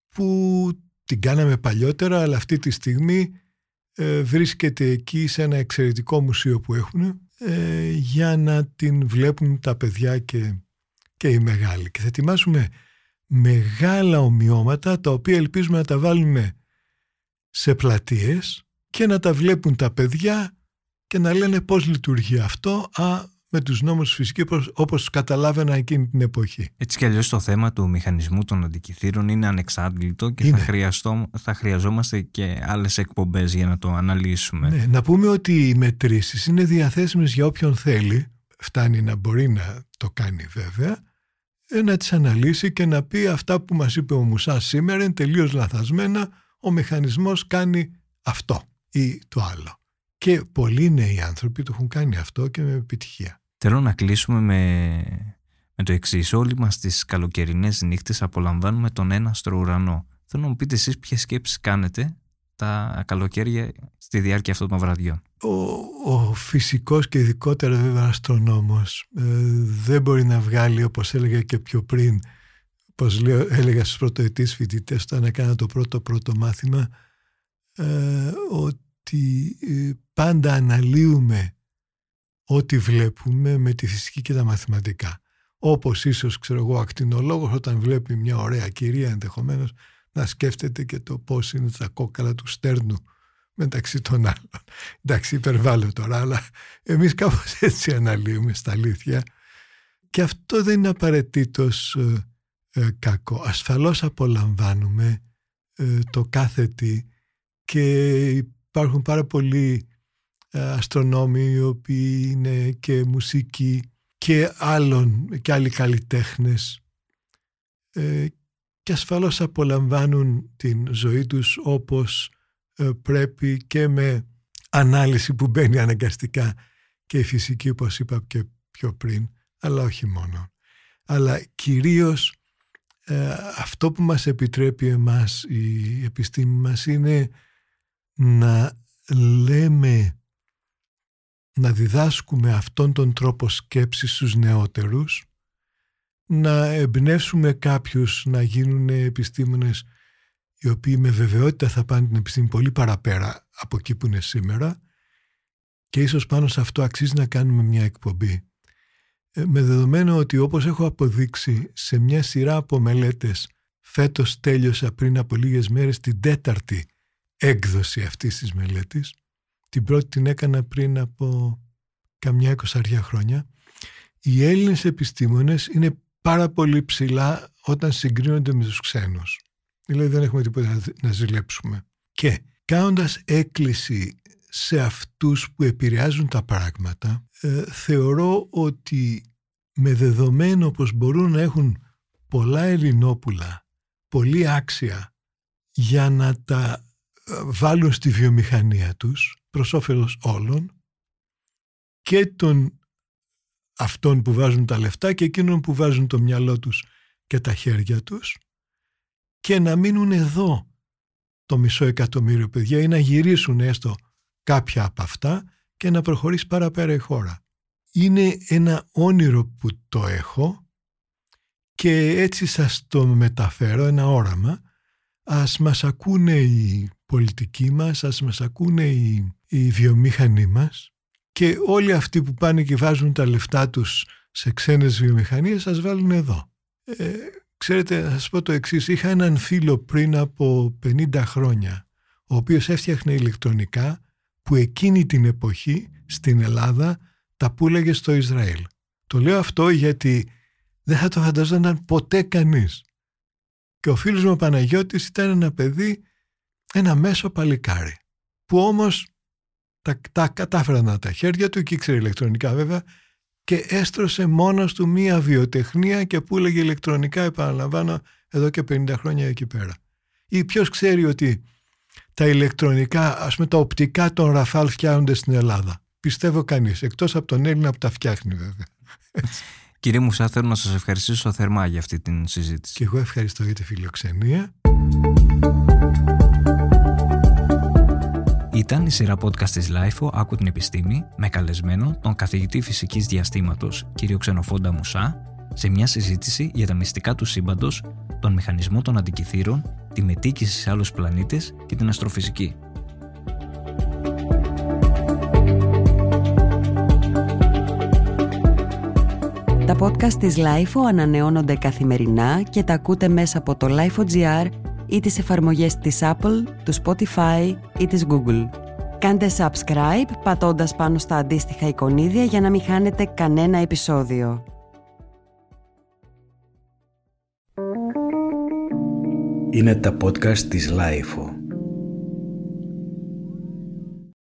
που την κάναμε παλιότερα, αλλά αυτή τη στιγμή ε, βρίσκεται εκεί σε ένα εξαιρετικό μουσείο που έχουν ε, για να την βλέπουν τα παιδιά και, και οι μεγάλοι. Και θα ετοιμάσουμε μεγάλα ομοιώματα τα οποία ελπίζουμε να τα βάλουμε σε πλατείες και να τα βλέπουν τα παιδιά και να λένε πώς λειτουργεί αυτό α, με τους νόμους φυσικής όπως καταλάβαινα εκείνη την εποχή. Έτσι κι αλλιώς το θέμα του μηχανισμού των αντικειθήρων είναι ανεξάντλητο και Θα, χρειαστώ, θα χρειαζόμαστε και άλλες εκπομπές για να το αναλύσουμε. Ναι, να πούμε ότι οι μετρήσεις είναι διαθέσιμες για όποιον θέλει, φτάνει να μπορεί να το κάνει βέβαια, ε, να τις αναλύσει και να πει αυτά που μας είπε ο Μουσάς σήμερα είναι τελείως λαθασμένα, ο μηχανισμός κάνει αυτό ή το άλλο. Και πολλοί νέοι άνθρωποι το έχουν κάνει αυτό και με επιτυχία. Θέλω να κλείσουμε με, με το εξής. Όλοι μας τις καλοκαιρινές νύχτες απολαμβάνουμε τον ένα ουρανό. Θέλω να μου πείτε εσείς ποιες σκέψεις κάνετε τα καλοκαίρια στη διάρκεια αυτών των βραδιών. Ο, ο φυσικός και ειδικότερα βέβαια αστρονόμος ε, δεν μπορεί να βγάλει όπως έλεγα και πιο πριν όπως λέω, έλεγα στους πρωτοετής φοιτητές όταν έκανα το πρώτο πρώτο μάθημα ε, ότι ε, πάντα αναλύουμε ό,τι βλέπουμε με τη φυσική και τα μαθηματικά. Όπως ίσως ξέρω εγώ ακτινολόγος όταν βλέπει μια ωραία κυρία ενδεχομένως να σκέφτεται και το πώς είναι τα κόκκαλα του στέρνου μεταξύ των άλλων. Εντάξει, υπερβάλλω τώρα, αλλά εμείς κάπως έτσι αναλύουμε στα αλήθεια. και αυτό δεν είναι απαραίτητος ε, κακό. Ασφαλώς απολαμβάνουμε το κάθε τι και υπάρχουν πάρα πολλοί αστρονόμοι οι οποίοι είναι και μουσικοί και άλλων και άλλοι καλλιτέχνες και ασφαλώς απολαμβάνουν την ζωή τους όπως ε, πρέπει και με ανάλυση που μπαίνει αναγκαστικά και η φυσική όπως είπα και πιο πριν αλλά όχι μόνο. Αλλά κυρίως ε, αυτό που μας επιτρέπει εμάς η επιστήμη μας είναι να λέμε να διδάσκουμε αυτόν τον τρόπο σκέψης στους νεότερους να εμπνεύσουμε κάποιους να γίνουν επιστήμονες οι οποίοι με βεβαιότητα θα πάνε την επιστήμη πολύ παραπέρα από εκεί που είναι σήμερα και ίσως πάνω σε αυτό αξίζει να κάνουμε μια εκπομπή. Ε, με δεδομένο ότι όπως έχω αποδείξει σε μια σειρά από μελέτες φέτος τέλειωσα πριν από λίγες μέρες την τέταρτη έκδοση αυτής της μελέτης την πρώτη την έκανα πριν από καμιά εικοσαριά χρόνια οι Έλληνες επιστήμονες είναι πάρα πολύ ψηλά όταν συγκρίνονται με τους ξένους. Δηλαδή δεν έχουμε τίποτα να ζηλέψουμε. Και κάνοντας έκκληση σε αυτούς που επηρεάζουν τα πράγματα, ε, θεωρώ ότι με δεδομένο πως μπορούν να έχουν πολλά ελληνόπουλα, πολύ άξια για να τα ε, βάλουν στη βιομηχανία τους προς όφελος όλων και των αυτών που βάζουν τα λεφτά και εκείνων που βάζουν το μυαλό τους και τα χέρια τους και να μείνουν εδώ το μισό εκατομμύριο παιδιά ή να γυρίσουν έστω κάποια από αυτά και να προχωρήσει παραπέρα η χώρα. Είναι ένα όνειρο που το έχω και έτσι σας το μεταφέρω, ένα όραμα. Ας μας ακούνε οι πολιτικοί μας, ας μας ακούνε οι, οι βιομήχανοι μας και όλοι αυτοί που πάνε και βάζουν τα λεφτά τους σε ξένες βιομηχανίες σας βάλουν εδώ. Ε, ξέρετε, θα σας πω το εξής. Είχα έναν φίλο πριν από 50 χρόνια, ο οποίος έφτιαχνε ηλεκτρονικά που εκείνη την εποχή στην Ελλάδα τα πουλάγε στο Ισραήλ. Το λέω αυτό γιατί δεν θα το φανταζόταν ποτέ κανείς. Και ο φίλος μου ο Παναγιώτης ήταν ένα παιδί, ένα μέσο παλικάρι, που όμως τα, τα κατάφεραν τα χέρια του και ήξερε ηλεκτρονικά βέβαια και έστρωσε μόνος του μία βιοτεχνία και που έλεγε ηλεκτρονικά επαναλαμβάνω εδώ και 50 χρόνια εκεί πέρα. Ή ποιος ξέρει ότι τα ηλεκτρονικά, ας πούμε τα οπτικά των Ραφάλ φτιάχνονται στην Ελλάδα. Πιστεύω κανείς, εκτός από τον Έλληνα που τα φτιάχνει βέβαια. Κύριε Μουσά, θέλω να σας ευχαριστήσω θερμά για αυτή την συζήτηση. Και εγώ ευχαριστώ για τη φιλοξενία. Ήταν η σειρά podcast της LIFO «Άκου την επιστήμη» με καλεσμένο τον καθηγητή φυσικής διαστήματος κ. Ξενοφόντα Μουσά σε μια συζήτηση για τα μυστικά του σύμπαντος, τον μηχανισμό των αντικειθήρων, τη μετήκηση σε άλλους πλανήτες και την αστροφυσική. Τα podcast της LIFO ανανεώνονται καθημερινά και τα ακούτε μέσα από το LIFO.gr ή τις εφαρμογές της Apple, του Spotify ή της Google. Κάντε subscribe πατώντας πάνω στα αντίστοιχα εικονίδια για να μην χάνετε κανένα επεισόδιο. Είναι τα podcast της Lifeo.